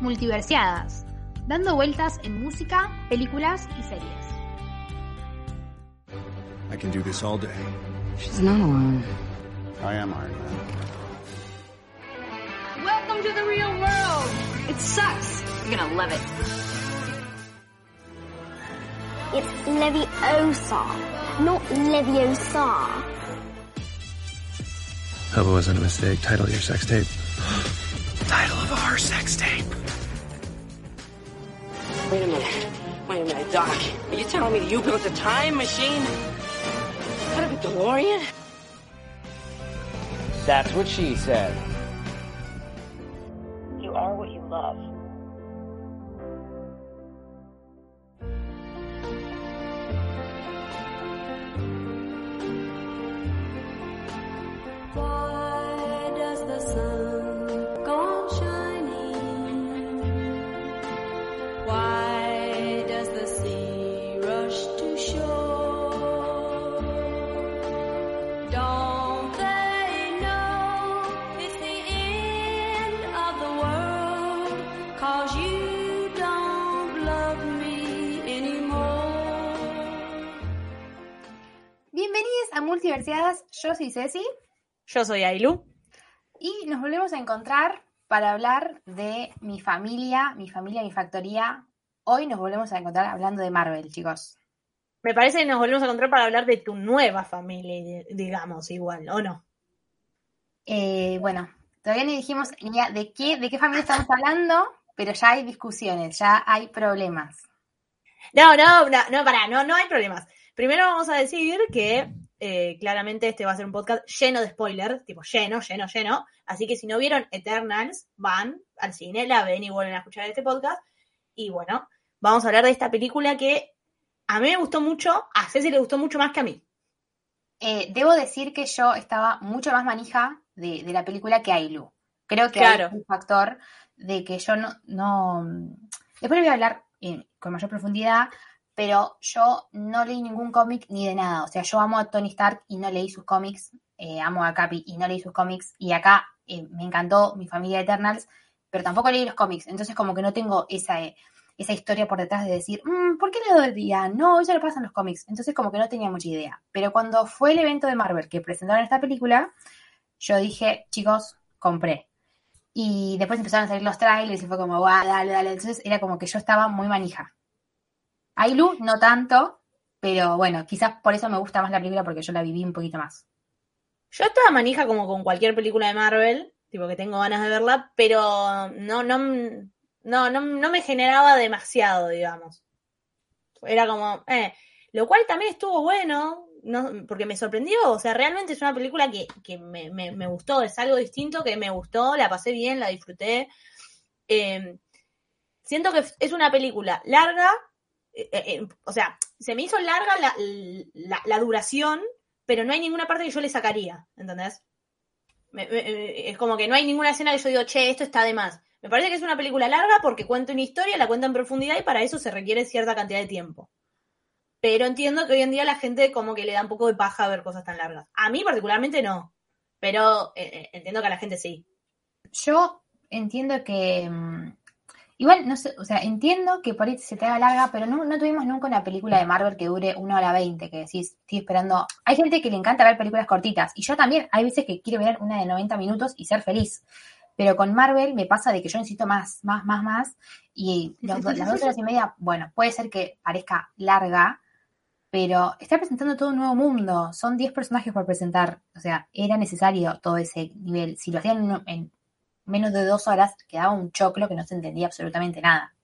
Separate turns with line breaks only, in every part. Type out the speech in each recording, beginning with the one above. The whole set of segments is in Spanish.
Multiversiadas, dando vueltas en música, películas y series.
I can do this all day.
She's not alone.
I am Iron Man.
Welcome to the real world.
It sucks. You're gonna love it.
It's Leviosa, not Leviosa.
Hope it wasn't a mistake. Title of your sex tape. Title of our sex tape.
Wait a minute. Wait a minute, Doc. Are you telling me that you built a time machine? Out of a DeLorean?
That's what she said.
Ceci
Yo soy Ailu.
y nos volvemos a encontrar para hablar de mi familia, mi familia, mi factoría. Hoy nos volvemos a encontrar hablando de Marvel, chicos.
Me parece que nos volvemos a encontrar para hablar de tu nueva familia, digamos, igual, ¿o no?
Eh, bueno, todavía ni dijimos ni de qué, de qué familia estamos hablando, pero ya hay discusiones, ya hay problemas.
No, no, no, no, pará, no, no hay problemas. Primero vamos a decir que eh, claramente este va a ser un podcast lleno de spoilers, tipo lleno, lleno, lleno. Así que si no vieron Eternals, van al cine, la ven y vuelven a escuchar este podcast. Y bueno, vamos a hablar de esta película que a mí me gustó mucho, a Ceci le gustó mucho más que a mí.
Eh, debo decir que yo estaba mucho más manija de, de la película que Ailu. Creo que
Claro.
hay un factor de que yo no, no... Después le voy a hablar eh, con mayor profundidad, pero yo no leí ningún cómic ni de nada. O sea, yo amo a Tony Stark y no leí sus cómics, eh, amo a Capi y no leí sus cómics, y acá eh, me encantó mi familia Eternals, pero tampoco leí los cómics. Entonces como que no tengo esa... eh, esa historia por detrás de decir, "Mm, ¿por qué le dolería? No, eso lo pasa en los cómics. Entonces como que no tenía mucha idea. Pero cuando fue el evento de Marvel que presentaron esta película, yo dije, chicos, compré. Y después empezaron a salir los trailers y fue como, guau, dale, dale. Entonces era como que yo estaba muy manija. Ailu, no tanto, pero bueno, quizás por eso me gusta más la película porque yo la viví un poquito más.
Yo estaba manija como con cualquier película de Marvel, tipo que tengo ganas de verla, pero no, no, no, no, me generaba demasiado, digamos. Era como, eh, lo cual también estuvo bueno, no, porque me sorprendió, o sea, realmente es una película que, que me, me, me gustó, es algo distinto que me gustó, la pasé bien, la disfruté. Eh, siento que es una película larga, eh, eh, o sea, se me hizo larga la, duración, pero no hay ninguna parte que yo le sacaría, ¿entendés? Es como que no hay ninguna escena que yo digo, che, esto está de más. Me parece que es una película larga porque cuenta una historia, la cuenta en profundidad y para eso se requiere cierta cantidad de tiempo. Pero entiendo que hoy en día la gente como que le da un poco de paja ver cosas tan largas. A mí particularmente no, pero eh, eh, entiendo que a la gente sí.
Yo entiendo que. Igual, no sé, o sea, entiendo que por ahí se te haga larga, pero no, no tuvimos nunca una película de Marvel que dure una hora veinte, que decís, estoy esperando. Hay gente que le encanta ver películas cortitas, y yo también, hay veces que quiero ver una de 90 minutos y ser feliz. Pero con Marvel me pasa de que yo necesito más, más, más, más, y los las dos horas y media, bueno, puede ser que parezca larga, pero está presentando todo un nuevo mundo. Son 10 personajes por presentar. O sea, era necesario todo ese nivel. Si lo hacían en, en menos de dos horas, quedaba un choclo que no se entendía absolutamente nada.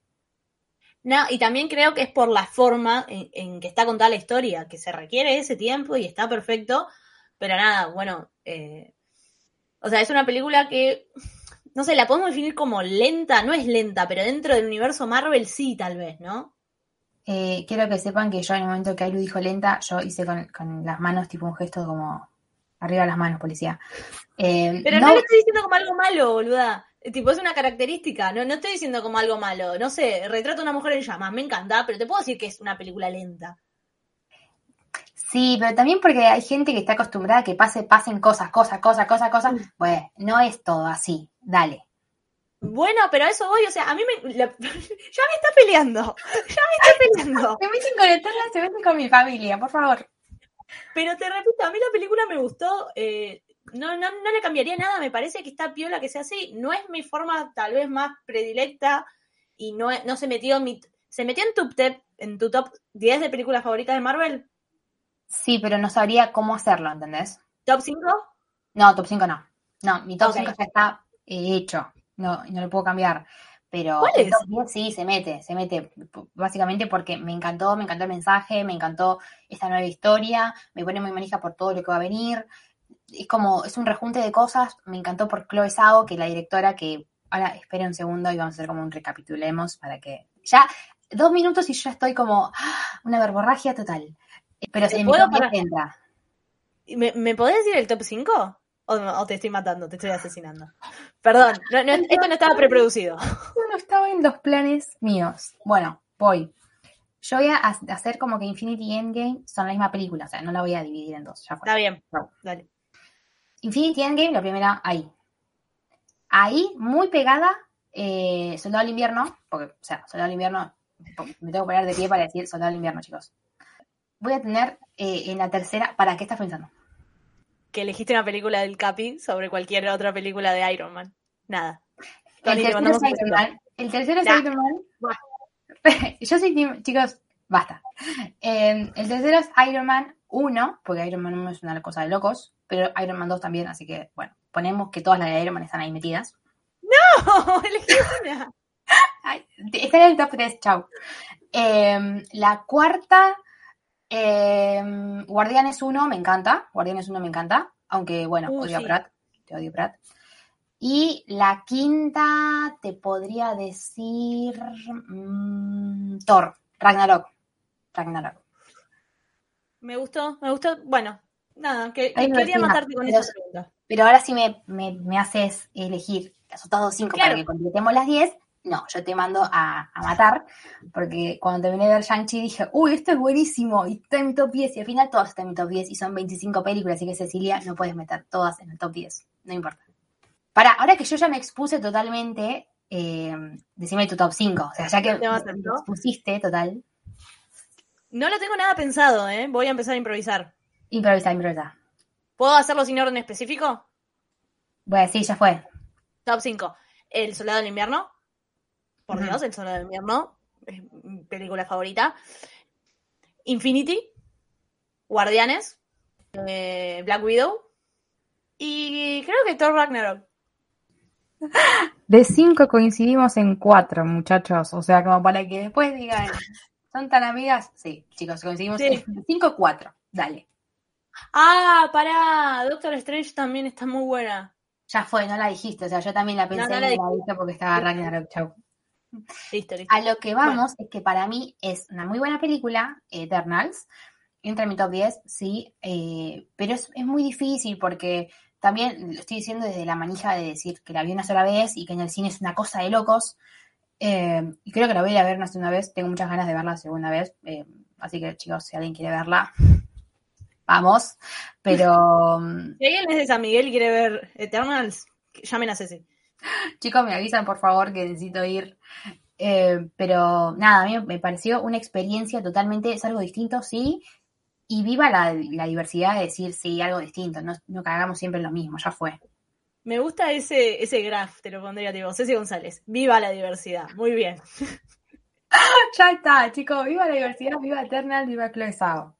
No, y también creo que es por la forma en, en que está contada la historia, que se requiere ese tiempo y está perfecto, pero nada, bueno, eh, o sea, es una película que, no sé, la podemos definir como lenta, no es lenta, pero dentro del universo Marvel sí, tal vez, ¿no?
Eh, quiero que sepan que yo en el momento que Ailu dijo lenta, yo hice con, con las manos tipo un gesto como arriba las manos, policía. Eh,
Pero no, lo estoy diciendo como algo malo, boluda. Eh, Tipo, es una característica, no, no estoy diciendo como algo malo. No sé, retrato a una mujer en llamas, me encanta, pero te puedo decir que es una película lenta.
Sí, pero también porque hay gente que está acostumbrada a que pase, pasen cosas, cosas, cosas, cosas, cosas. Pues no es todo así. Dale.
Bueno, pero a eso voy, o sea, a mí me... la- ya me está peleando, ya me está peleando.
Se meten con Eternal, se meten con mi familia, por favor.
Pero te repito, a mí la película me gustó, eh, no, no, no le cambiaría nada, me parece que está piola que sea así, no es mi forma tal vez más predilecta y no, no se metió en mi... ¿Se metió en tu, en tu top 10 de películas favoritas de Marvel?
Sí, pero no sabría cómo hacerlo, ¿entendés?
¿Top 5?
No, top 5 no. No, mi top
Ok.
5 ya está hecho. No, no lo puedo cambiar. Pero
¿Cuál
el
es?
top 10 sí, se mete, se mete. Básicamente porque me encantó, me encantó el mensaje, me encantó esta nueva historia, me pone muy manija por todo lo que va a venir. Es como, es un rejunte de cosas. Me encantó por Chloe Zhao, que es la directora, que ahora espera un segundo y vamos a hacer como un recapitulemos para que. Ya, dos minutos y yo ya estoy como ¡ah! una verborragia total. Pero
¿Te
en mi
puedo
top 10
parar?
entra.
¿Me, ¿Me podés decir el top 5? O, o te estoy matando, te estoy asesinando. Perdón, no- no, esto no estaba preproducido.
no estaba en los planes míos. Bueno, voy. Yo voy a ha- hacer como que Infinity y Endgame son la misma película, o sea, no la voy a dividir en dos. Ya fue.
Está bien, dale.
Infinity Endgame, la primera, ahí. Ahí, muy pegada, eh, Soldado del Invierno, porque, o sea, Soldado del Invierno, me tengo que poner de pie para decir Soldado del Invierno, chicos. Voy a tener eh, en la tercera, ¿para qué estás pensando?
Que elegiste una película del Capi sobre cualquier otra película de Iron Man. Nada.
El tercero es Iron. Man. El tercero es
Ya.
Iron Man. Yo soy team- chicos, basta. Eh, el tercero es Iron Man 1, porque Iron Man 1 es una cosa de locos, pero Iron Man 2 también, así que, bueno, ponemos que todas las de Iron Man están ahí metidas.
No, elegí una.
Está en el top 3, chau. Eh, la cuarta, eh, Guardianes 1, me encanta. Guardianes 1 me encanta, aunque, bueno,
Uh,
odio
sí.
a Pratt. Te odio Pratt. Y la quinta, te podría decir mm, Thor, Ragnarok. Ragnarok.
Me gustó, me gustó. Bueno, nada, que,
Ay,
quería matarte con
Pero-
esa pregunta.
Pero ahora sí me, me, me haces elegir los otros 5
Claro.
para que completemos las 10. No, yo te mando a, a matar, porque cuando terminé de ver Shang-Chi dije, uy, esto es buenísimo, y está en mi top 10, y al final todas están en mi top 10, y son 25 películas, así que Cecilia, no puedes meter todas en el top 10, no importa. Para, ahora que yo ya me expuse totalmente, eh, decime tu top 5, o sea, ya que
¿Te vas a
me
no?
expusiste total,
No lo tengo nada pensado, ¿eh? Voy a empezar a improvisar.
improvisa, improvisa.
¿Puedo hacerlo sin orden específico?
A decir, ya fue.
Top 5. El Soldado del Invierno. Por
Ujú.
Dios, El Soldado del Invierno. Es mi película favorita. Infinity. Guardianes. eh, Black Widow. Y creo que Thor Ragnarok.
De 5 coincidimos en 4, muchachos. O sea, como para que después digan, ¿son tan amigas? Sí, chicos, coincidimos
Sí.
en 5 4. Dale.
Ah, pará. Doctor Strange también está muy buena.
Ya fue, no la dijiste. O sea, yo también la pensé
no la
no la dije porque estaba Ragnarok. Chau.
Listo, listo.
A lo que vamos es que para mí es una muy buena película, Eternals. Entra en mi top 10, sí. eh, pero es, es muy difícil porque también lo estoy diciendo desde la manija de decir que la vi una sola vez y que en el cine es una cosa de locos. eh, y creo que la voy a ir a ver una segunda vez. Tengo muchas ganas de verla la segunda vez. eh, así que, chicos, si alguien quiere verla, vamos. Pero,
Si alguien es de San Miguel y quiere ver Eternals, llamen a Ceci.
Chicos, me avisan por favor que necesito ir. Eh, pero nada, a mí me pareció una experiencia totalmente, es algo distinto, sí. Y viva la, la diversidad de decir, sí, algo distinto, no, no que hagamos siempre lo mismo, ya fue.
Me gusta ese, ese graph, te lo pondría tipo, Ceci González. Viva la diversidad. Muy bien.
Ya está, chicos, viva la diversidad, viva Eternal, viva Chloe Zhao.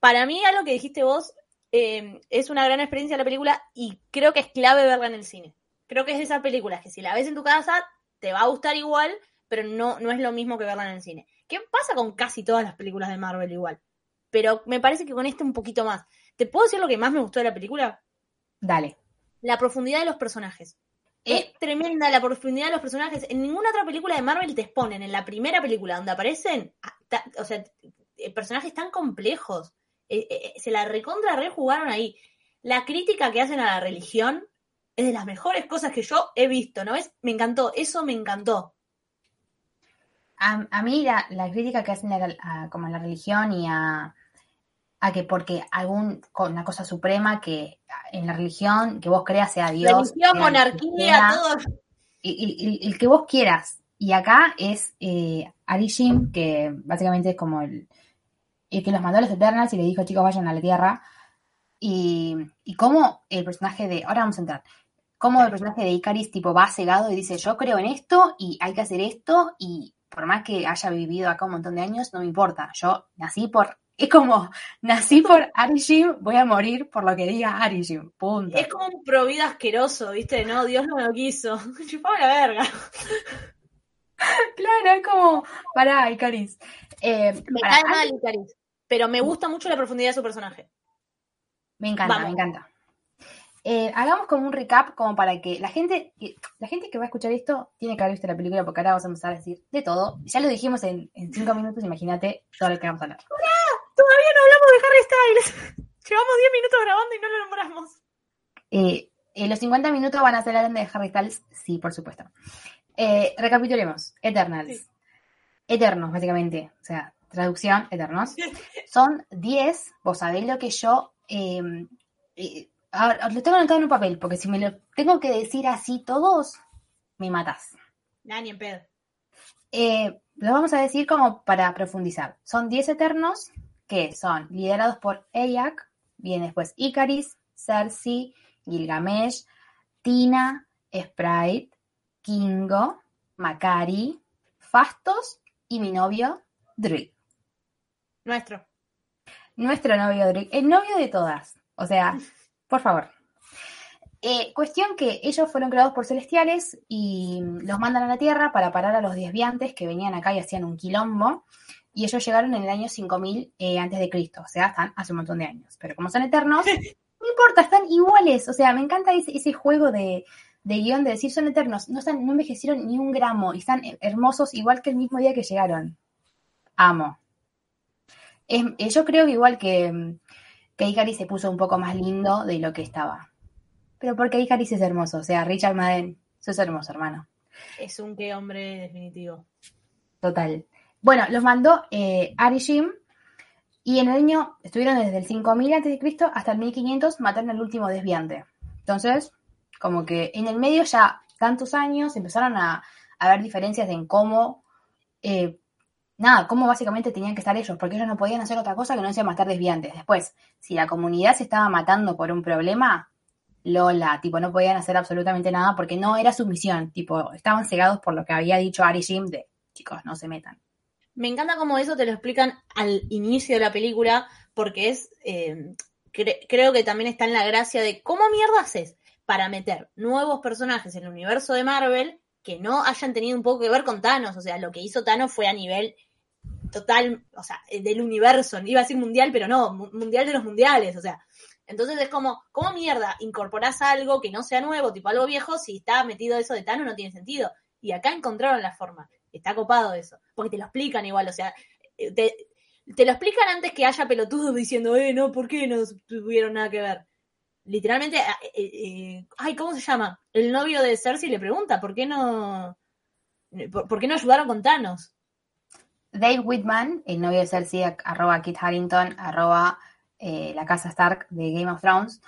Para mí, algo que dijiste vos, eh, es una gran experiencia la película y creo que es clave verla en el cine. Creo que es de esas películas que si la ves en tu casa, te va a gustar igual, pero no, no es lo mismo que verla en el cine. ¿Qué pasa con casi todas las películas de Marvel igual? Pero me parece que con este un poquito más. ¿Te puedo decir lo que más me gustó de la película?
Dale.
La profundidad de los personajes.
Eh.
Es tremenda la profundidad de los personajes. En ninguna otra película de Marvel te exponen en la primera película donde aparecen, a- ta- o sea, eh, personajes tan complejos. Eh, eh, se la recontra rejugaron ahí. La crítica que hacen a la religión es de las mejores cosas que yo he visto, ¿no es? Me encantó, eso me encantó.
A, a mí la, la crítica que hacen a, como a la religión y a, a que porque algún una cosa suprema que en la religión que vos creas sea Dios.
religión,
sea
monarquía, todo.
el, el- el que vos quieras. Y acá es eh, Arishin, que básicamente es como el, el que los mandó a los Eternals y le dijo, chicos, vayan a la Tierra. Y, y cómo el personaje de, ahora vamos a entrar, cómo el personaje de Icaris tipo va cegado y dice, yo creo en esto y hay que hacer esto y por más que haya vivido acá un montón de años, no me importa. Yo nací por, es como, nací por Arishin, voy a morir por lo que diga Arishin, punto.
Es como un provida asqueroso, ¿viste? No, Dios no me lo quiso. Chupaba la verga.
Claro, es como, pará, Icaris. Eh,
Me cae mal Icaris, pero me gusta mucho la profundidad de su personaje.
Me encanta,
Vamos.
me encanta. Eh, hagamos como un recap, como para que la gente, la gente que va a escuchar esto tiene que haber visto la película, porque ahora vamos a empezar a decir de todo. Ya lo dijimos en, en cinco minutos, imagínate todo lo que vamos a hablar.
Todavía no hablamos de Harry Styles. Llevamos 10 minutos grabando y no lo nombramos.
Eh, eh, los 50 minutos van a ser hablando de Harry Styles, sí, por supuesto. Recapitulemos. Eternals.
Sí.
Eternos, básicamente. O sea, traducción, Eternos. Son 10. Vos sabés lo que yo... eh, ahora, lo tengo anotado en un papel, porque si me lo tengo que decir así todos, me matás.
Nah, ni en pedo.
Eh, lo vamos a decir como para profundizar. Son 10 Eternos que son liderados por Eyak, viene después Icaris, Cersei, Gilgamesh, Tina, Sprite, Kingo, Makari, Fastos y mi novio, Druid.
Nuestro.
Nuestro novio Drake, el novio de todas. O sea, por favor. Eh, cuestión que ellos fueron creados por celestiales y los mandan a la Tierra para parar a los desviantes que venían acá y hacían un quilombo. Y ellos llegaron en el año 5000 eh, antes de Cristo, o sea, están hace un montón de años. Pero como son eternos, no importa, están iguales. O sea, me encanta ese, ese juego de, de guion de decir son eternos. No, están, no envejecieron ni un gramo y están hermosos igual que el mismo día que llegaron. Amo. Es- eh, yo creo que igual que, mm, que Icaris se puso un poco más lindo de lo que estaba. Pero porque Icaris es hermoso. O sea, Richard Madden, sos hermoso, hermano.
Es un qué hombre definitivo.
Total. Bueno, los mandó eh, Arishim y en el año, estuvieron desde el 5000 a.C. hasta el 1500, mataron al último desviante. Entonces, como que en el medio ya tantos años empezaron a, a haber diferencias en cómo, eh, nada, cómo básicamente tenían que estar ellos, porque ellos no podían hacer otra cosa que no sea matar desviantes. Después, si la comunidad se estaba matando por un problema, Lola, tipo, no podían hacer absolutamente nada porque no era su misión, tipo, estaban cegados por lo que había dicho Arishim de, chicos, no se metan.
Me encanta cómo eso te lo explican al inicio de la película, porque es. eh, cre- creo que también está en la gracia de cómo mierda haces para meter nuevos personajes en el universo de Marvel que no hayan tenido un poco que ver con Thanos. O sea, lo que hizo Thanos fue a nivel total, o sea, eh, del universo. Iba a decir mundial, pero no, mu- mundial de los mundiales. O sea, entonces es como, ¿cómo mierda incorporás algo que no sea nuevo, tipo algo viejo, si está metido eso de Thanos no tiene sentido? Y acá encontraron la forma. Está copado eso. Porque te lo explican igual, o sea, eh, te, lo explican antes que haya pelotudos diciendo, eh, no, ¿por qué no tuvieron nada que ver? Literalmente, eh, eh, eh, ay, ¿cómo se llama? El novio de Cersei le pregunta, ¿por qué no, por, por qué no ayudaron con Thanos?
Dave Whitman, el novio de Cersei, arroba Kit Harrington, arroba eh, la casa Stark de Game of Thrones.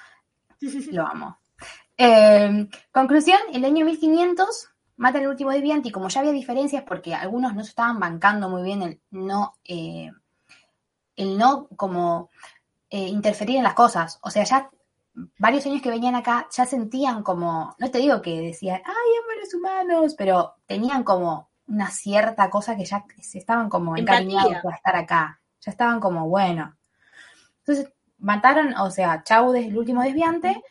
Lo amo. Eh, conclusión, el año 1500 matan al último deviante y como ya había diferencias porque algunos no se estaban bancando muy bien el no, eh, el no como eh, interferir en las cosas. O sea, ya varios años que venían acá ya sentían como, no te digo que decían, ay, los humanos, pero tenían como una cierta cosa que ya se estaban como encariñados por estar acá. Ya estaban como, bueno. Entonces mataron, o sea, Chau es el último desviante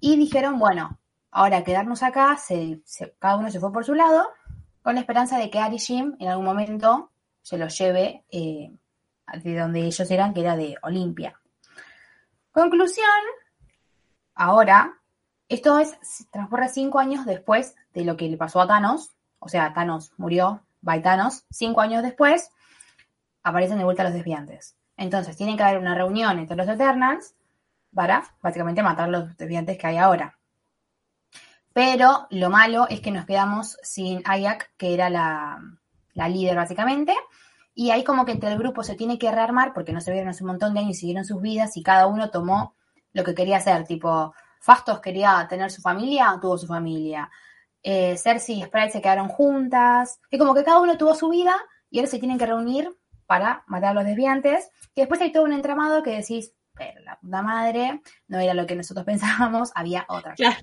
y dijeron, bueno, ahora quedarnos acá, se, se- cada uno se fue por su lado, con la esperanza de que Ari Jim en algún momento se los lleve eh, de donde ellos eran, que era de Olimpia. Conclusión, ahora, esto es, transcurre cinco años después de lo que le pasó a Thanos, o sea, Thanos murió, by Thanos, cinco años después, aparecen de vuelta los desviantes. Entonces, tiene que haber una reunión entre los Eternals para, básicamente, matar los desviantes que hay ahora. Pero lo malo es que nos quedamos sin Ayak, que era la, la líder, básicamente, y ahí como que entre el grupo se tiene que rearmar porque no se vieron hace un montón de años y siguieron sus vidas y cada uno tomó lo que quería hacer, tipo, Fastos quería tener su familia, tuvo su familia. Eh, Cersei y Sprite se quedaron juntas, y como que cada uno tuvo su vida y ahora se tienen que reunir para matar a los desviantes, y después hay todo un entramado que decís, pero la puta madre, no era lo que nosotros pensábamos, había otra.
Claro.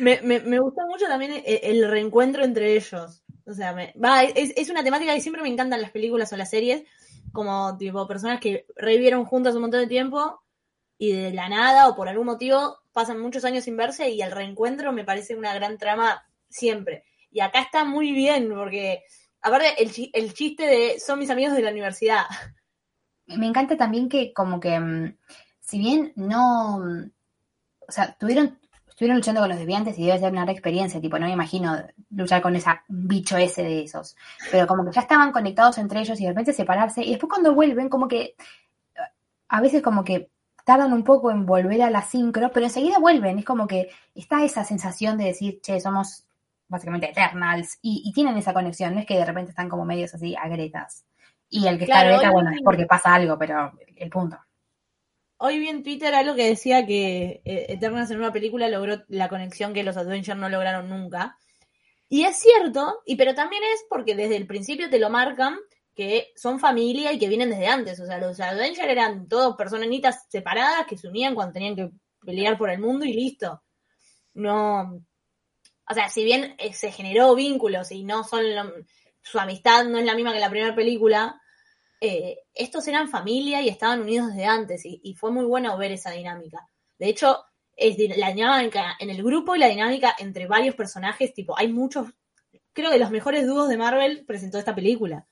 Me, me, me gustó mucho también el, el reencuentro entre ellos. O sea, me, va, es, es una temática que siempre me encantan las películas o las series, como tipo personas que revivieron juntas un montón de tiempo y de la nada o por algún motivo pasan muchos años sin verse y el reencuentro me parece una gran trama siempre. Y acá está muy bien porque, aparte, el, el chiste de son mis amigos de la universidad.
Me encanta también que como que, mm, si bien no, mm, o sea, tuvieron, estuvieron luchando con los desviantes y debe ser una experiencia, tipo, no me imagino luchar con ese bicho ese de esos, pero como que ya estaban conectados entre ellos y de repente separarse, y después cuando vuelven, como que, a veces como que tardan un poco en volver a la sincro, pero enseguida vuelven, es como que está esa sensación de decir, che, somos básicamente Eternals, y, y tienen esa conexión, no es que de repente están como medios así agretas. Y el que
Claro,
está agreta, bueno, es porque pasa algo, pero el punto.
Hoy vi en Twitter algo que decía que eh, Eternals en una película logró la conexión que los Avengers no lograron nunca. Y es cierto, y pero también es porque desde el principio te lo marcan que son familia y que vienen desde antes. O sea, los Avengers eran todos personitas separadas que se unían cuando tenían que pelear por el mundo y listo. No. O sea, si bien eh, se generó vínculos y no son lo- su amistad no es la misma que la primera película, eh, estos eran familia y estaban unidos desde antes y, fue muy bueno ver esa dinámica. De hecho, es la dinámica en el grupo y la dinámica entre varios personajes, tipo, hay muchos, creo que los mejores dúos de Marvel presentó esta película.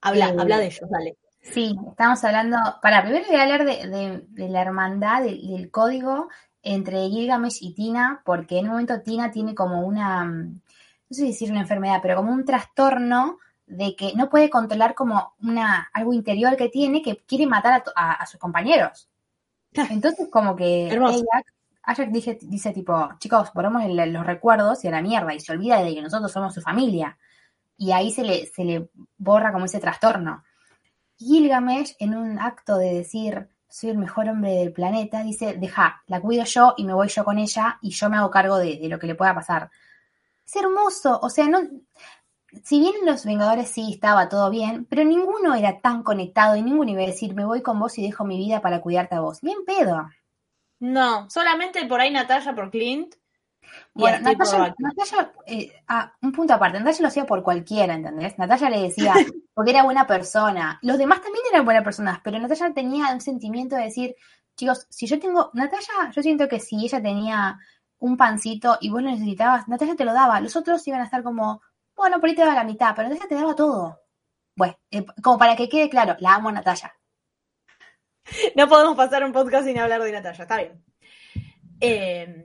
Habla,
Eh,
habla de ellos, dale.
Sí, estamos hablando. Para, primero voy a hablar de, de- de la hermandad, del, del código entre Gilgamesh y Tina, porque en un momento Tina tiene como una, mm, no sé decir una enfermedad, pero como un trastorno de que no puede controlar como una, algo interior que tiene que quiere matar a, a- a sus compañeros. Entonces, como que
Hermoso.
Ajax, dice, dice tipo, chicos, el- los recuerdos y a la mierda, y se olvida de que nosotros somos su familia. Y ahí se le, se le borra como ese trastorno. Gilgamesh, en un acto de decir soy el mejor hombre del planeta, dice, deja, la cuido yo y me voy yo con ella y yo me hago cargo de, de lo que le pueda pasar. Es hermoso, o sea, no, si bien en los Vengadores sí estaba todo bien, pero ninguno era tan conectado y ninguno iba a decir, me voy con vos y dejo mi vida para cuidarte a vos. Bien pedo.
No, solamente por ahí Natalia por Clint. Y
Bueno,
por
Natalia, eh, ah, un punto aparte, Natalia lo hacía por cualquiera, ¿entendés? Natalia le decía, porque era buena persona. Los demás también eran buenas personas, pero Natalia tenía un sentimiento de decir, chicos, si yo tengo, Natalia, yo siento que si ella tenía un pancito y vos lo necesitabas, Natalia te lo daba. Los otros iban a estar como, bueno, por ahí te daba la mitad, pero Natalia te daba todo. Bueno, eh, como para que quede claro, la amo a Natalia.
No podemos pasar un podcast sin hablar de Natalia, está bien. Eh,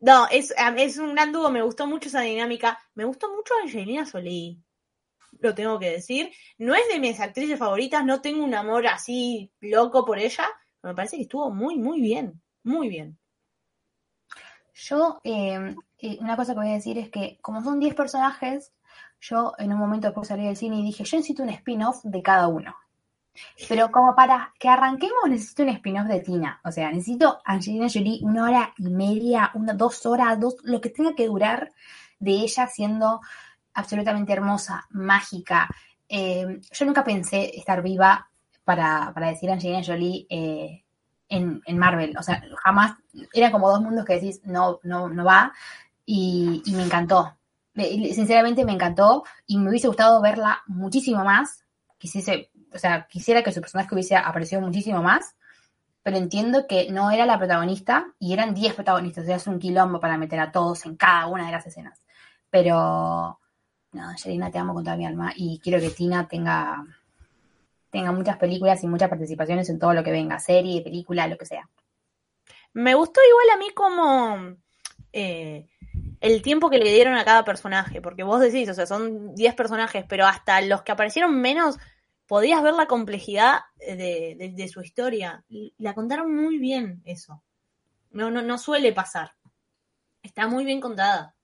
no, es, es un gran dúo, me gustó mucho esa dinámica. Me gustó mucho Angelina Jolie, lo tengo que decir. No es de mis actrices favoritas, no tengo un amor así loco por ella, pero me parece que estuvo muy, muy bien, muy bien.
Yo, eh, eh, una cosa que voy a decir es que, como son 10 personajes, yo en un momento después salí del cine y dije, yo necesito un spin-off de cada uno. Pero como para que arranquemos, necesito un spin-off de Tina. O sea, necesito Angelina Jolie una hora y media, una, dos horas, dos, lo que tenga que durar de ella siendo absolutamente hermosa, mágica. Eh, yo nunca pensé estar viva para, para decir Angelina Jolie eh, en, en Marvel. O sea, jamás, eran como dos mundos que decís, no, no, no va. Y, me encantó. Me- Sinceramente me encantó y me hubiese gustado verla muchísimo más. Quisiese, o sea, quisiera que su personaje hubiese aparecido muchísimo más, pero entiendo que no era la protagonista y eran 10 protagonistas, o sea, es un quilombo para meter a todos en cada una de las escenas. Pero, no, Angelina, te amo con toda mi alma y quiero que Tina tenga, tenga muchas películas y muchas participaciones en todo lo que venga, serie, película, lo que sea.
Me gustó igual a mí como eh, el tiempo que le dieron a cada personaje, porque vos decís, o sea, son 10 personajes, pero hasta los que aparecieron menos, podías ver la complejidad de, de- de su historia. La contaron muy bien eso. No, no, no suele pasar. Está muy bien contada.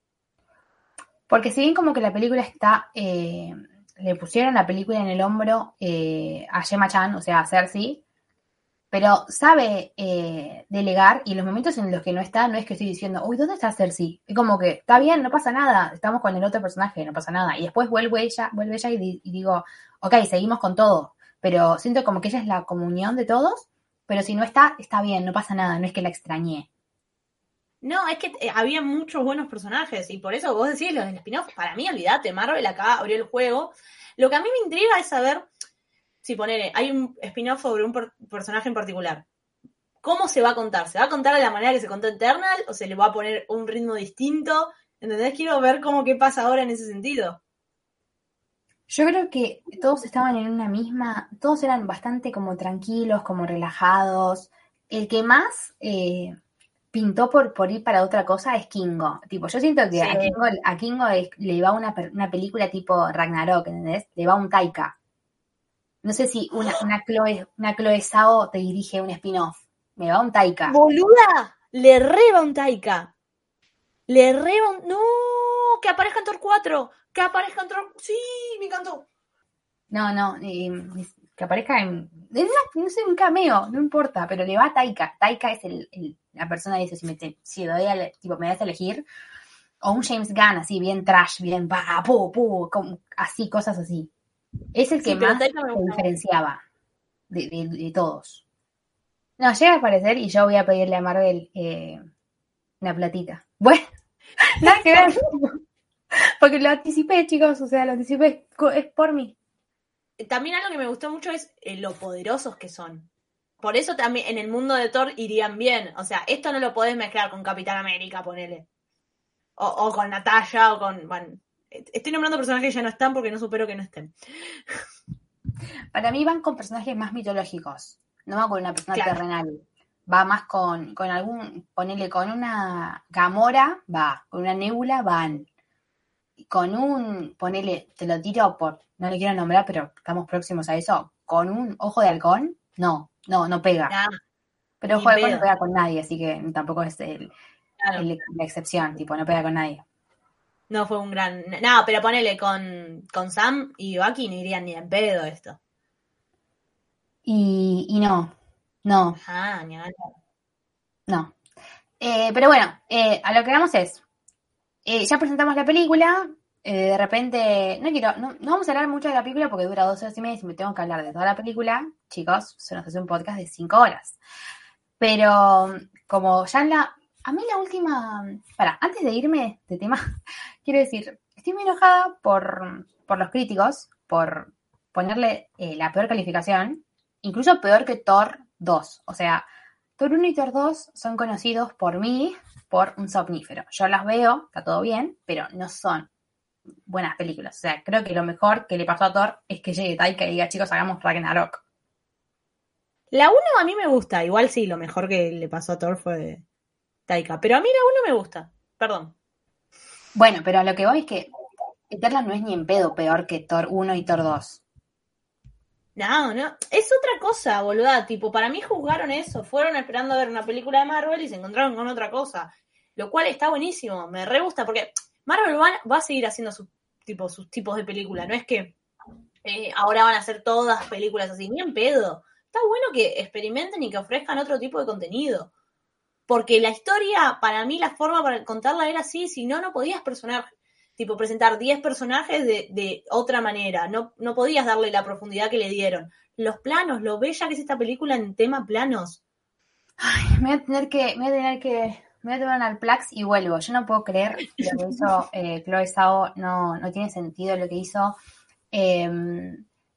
Porque si bien como que la película está, eh, le pusieron la película en el hombro eh, a Gemma Chan, o sea, a Cersei, pero sabe eh, delegar y los momentos en los que no está, no es que estoy diciendo, uy, ¿dónde está Cersei? Es como que, está bien, no pasa nada, estamos con el otro personaje, no pasa nada. Y después vuelve ella, vuelve ella y, di- y digo, ok, seguimos con todo, pero siento como que ella es la comunión de todos, pero si no está, está bien, no pasa nada, no es que la extrañé.
No, es que eh, había muchos buenos personajes y por eso vos decís los spin-off, para mí, olvídate, Marvel acá abrió el juego. Lo que a mí me intriga es saber si ponele, hay un spin-off sobre un per- personaje en particular. ¿Cómo se va a contar? ¿Se va a contar de la manera que se contó Eternal o se le va a poner un ritmo distinto? ¿Entendés? Quiero ver cómo qué pasa ahora en ese sentido.
Yo creo que todos estaban en una misma, todos eran bastante como tranquilos, como relajados. El que más eh, pintó por, por ir para otra cosa es Kingo. Tipo, yo siento que a. Kingo, a Kingo es- le va una, una película tipo Ragnarok, ¿entendés? Le va un Taika. No sé si una, una Chloe, una Chloe Zhao te dirige un spin-off. Me va un Taika.
¡Boluda! Le reba un Taika. Le reba un... ¡No! ¡Que aparezca en Thor 4! ¡Que aparezca en Thor... ¡Sí! ¡Me encantó!
No, no, eh, que aparezca en, no sé, un cameo, no importa, pero le va a Taika. Taika es el, el- la persona que dice, si me, te- si doy a, tipo, me das a elegir, o un James Gunn, así, bien trash, bien, pa, pu, pu, como- así, cosas así. Es el que
Sí,
más se diferenciaba de, de- de todos. No, llega a aparecer y yo voy a pedirle a Marvel eh, una platita. Bueno, nada que ver. Porque lo anticipé, chicos, o sea, lo anticipé, es por mí.
También algo que me gustó mucho es eh, lo poderosos que son. Por eso también en el mundo de Thor irían bien. O sea, esto no lo podés mezclar con Capitán América, ponele. O, o con Natalia, o con... Bueno, estoy nombrando personajes que ya no están porque no supero que no estén.
Para mí van con personajes más mitológicos, no va con una persona
Claro.
terrenal. Va más con, con algún, ponele con una Gamora, va, con una Nebula, van. Con un, ponele, te lo tiro por, no le quiero nombrar, pero estamos próximos a eso, con un ojo de halcón, no, no, no pega.
Nah,
Pero ojo de halcón no pega con nadie, así que tampoco es el,
claro.
el- la excepción, tipo, no pega con nadie.
No fue un gran... No, pero ponele con, con Sam y Bucky no irían ni en pedo esto.
Y, y no, no,
Ah, ni a-
No. Eh, pero bueno, eh, a lo que vamos es, eh, ya presentamos la película, de repente, no quiero, no, no vamos a hablar mucho de la película porque dura dos horas y media y me tengo que hablar de toda la película, chicos, se nos hace un podcast de cinco horas. Pero como ya en la, a mí la última, para, antes de irme de tema, quiero decir, estoy muy enojada por, por los críticos, por ponerle eh, la peor calificación, incluso peor que Thor 2, o sea, Thor 1 y Thor 2 son conocidos por mí por un somnífero. Yo las veo, está todo bien, pero no son buenas películas. O sea, creo que lo mejor que le pasó a Thor es que llegue Taika y diga, chicos, hagamos Ragnarok.
La 1 a mí me gusta. Igual sí, lo mejor que le pasó a Thor fue Taika. Pero a mí la 1 me gusta. Perdón.
Bueno, pero a lo que voy es que Eternal no es ni en pedo peor que Thor 1 y Thor 2.
No, no. Es otra cosa, boluda. Tipo, para mí juzgaron eso. Fueron esperando a ver una película de Marvel y se encontraron con otra cosa. Lo cual está buenísimo. Me re gusta porque Marvel va, va a seguir haciendo tipo, sus tipos de película. No es que eh, ahora van a hacer todas películas así. Ni en pedo. Está bueno que experimenten y que ofrezcan otro tipo de contenido. Porque la historia, para mí, la forma para contarla era así. Si no, no podías personar, tipo, presentar 10 personajes de, de otra manera. No, no podías darle la profundidad que le dieron. Los planos, lo bella que es esta película en tema planos.
Me voy a tener que, me voy a tener que, me voy a tomar un Alplax y vuelvo. Yo no puedo creer que lo que hizo eh, Chloe Zhao no, no tiene sentido lo que hizo. Eh,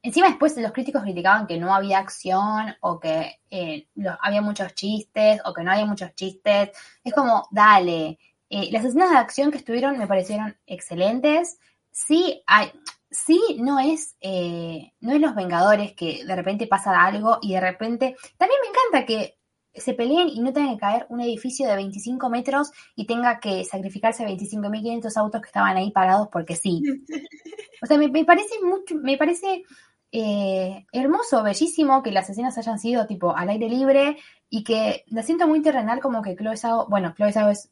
encima después los críticos criticaban que no había acción o que eh, los- había muchos chistes o que no había muchos chistes. Es como, dale. Eh, las escenas de acción que estuvieron me parecieron excelentes. Sí, hay, sí no es, eh, no es los Vengadores que de repente pasa algo y de repente. También me encanta que se peleen y no tenga que caer un edificio de 25 metros y tenga que sacrificarse 25.500 autos que estaban ahí parados porque sí. O sea, me, me parece mucho, me parece eh, hermoso, bellísimo que las escenas hayan sido tipo al aire libre y que la siento muy terrenal como que Chloe Zhao, bueno, Chloe Zhao es,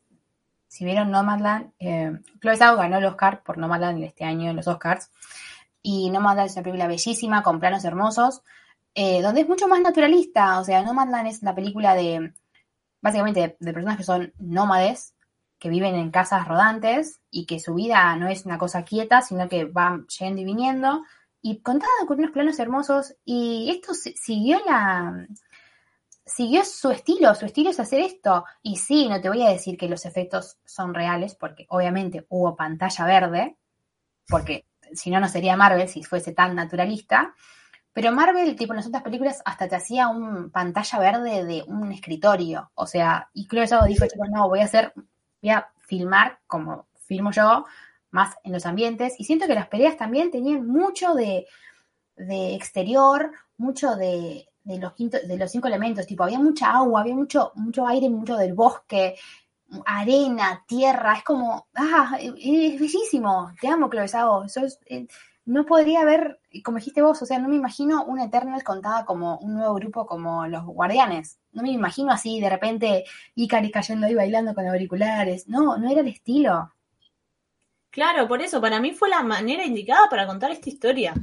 si vieron Nomadland, eh, Chloe Zhao ganó el Oscar por Nomadland este año en los Oscars y Nomadland es una película bellísima con planos hermosos eh, donde es mucho más naturalista. O sea, Nomadland es la película de, básicamente, de, personas que son nómades, que viven en casas rodantes y que su vida no es una cosa quieta, sino que van yendo y viniendo. Y contada con unos planos hermosos. Y esto si- siguió la. Siguió su estilo, su estilo es hacer esto. Y sí, no te voy a decir que los efectos son reales, porque obviamente hubo pantalla verde, porque si no, no sería Marvel si fuese tan naturalista. Pero Marvel, tipo en las otras películas, hasta te hacía un pantalla verde de un escritorio. O sea, y Chloe dijo, no, voy a hacer, voy a filmar como filmo yo, más en los ambientes. Y siento que las peleas también tenían mucho de, de exterior, mucho de, de los quinto- de los cinco elementos. Tipo, había mucha agua, había mucho, mucho aire, mucho del bosque, arena, tierra. Es como, ah, es es bellísimo. Te amo. Sos, eh, no podría haber, como dijiste vos, o sea, no me imagino un Eternal contada como un nuevo grupo como los Guardianes. No me imagino así, de repente, Icaris cayendo ahí bailando con auriculares. No, no era el estilo.
Claro, por eso, para mí fue la manera indicada para contar esta historia.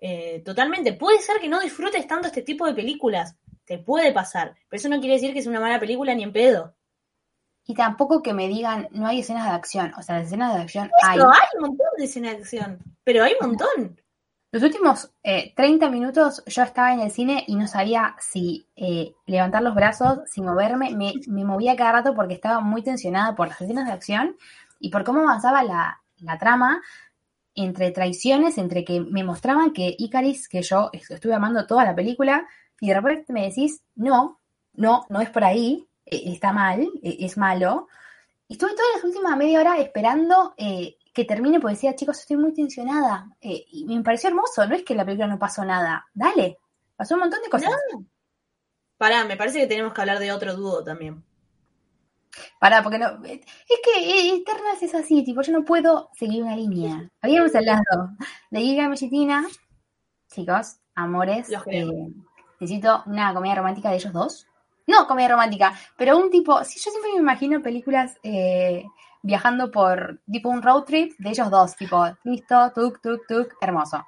Eh, totalmente. Puede ser que no disfrutes tanto este tipo de películas. Te puede pasar. Pero eso no quiere decir que es una mala película ni en pedo.
Y tampoco que me digan, no hay escenas de acción. O sea, las escenas de acción hay.
Pero hay un montón de escenas de acción. Pero hay un montón.
Los últimos eh, 30 minutos yo estaba en el cine y no sabía si eh, levantar los brazos, si moverme. Me, me movía cada rato porque estaba muy tensionada por las escenas de acción y por cómo avanzaba la, la trama entre traiciones, entre que me mostraban que Icaris, que yo estuve amando toda la película, y de repente me decís, no, no, no es por ahí, eh, está mal, eh, es malo. Y estuve toda la última media hora esperando eh, que termine porque decía, chicos, estoy muy tensionada. Eh, y me pareció hermoso, no es que la película no pasó nada. Dale, pasó un montón de cosas.
Pará, me parece que tenemos que hablar de otro dúo también.
Pará, porque no. Es que eh, Eternals es así, tipo, yo no puedo seguir una línea. Habíamos hablado de Giga Mellitina, chicos, amores.
Los
eh, necesito una comedia romántica de ellos dos. No comedia romántica, pero un tipo. Sí, yo siempre me imagino películas eh, viajando por tipo un road trip de ellos dos, tipo, listo, tuk, tuk, tuk, hermoso.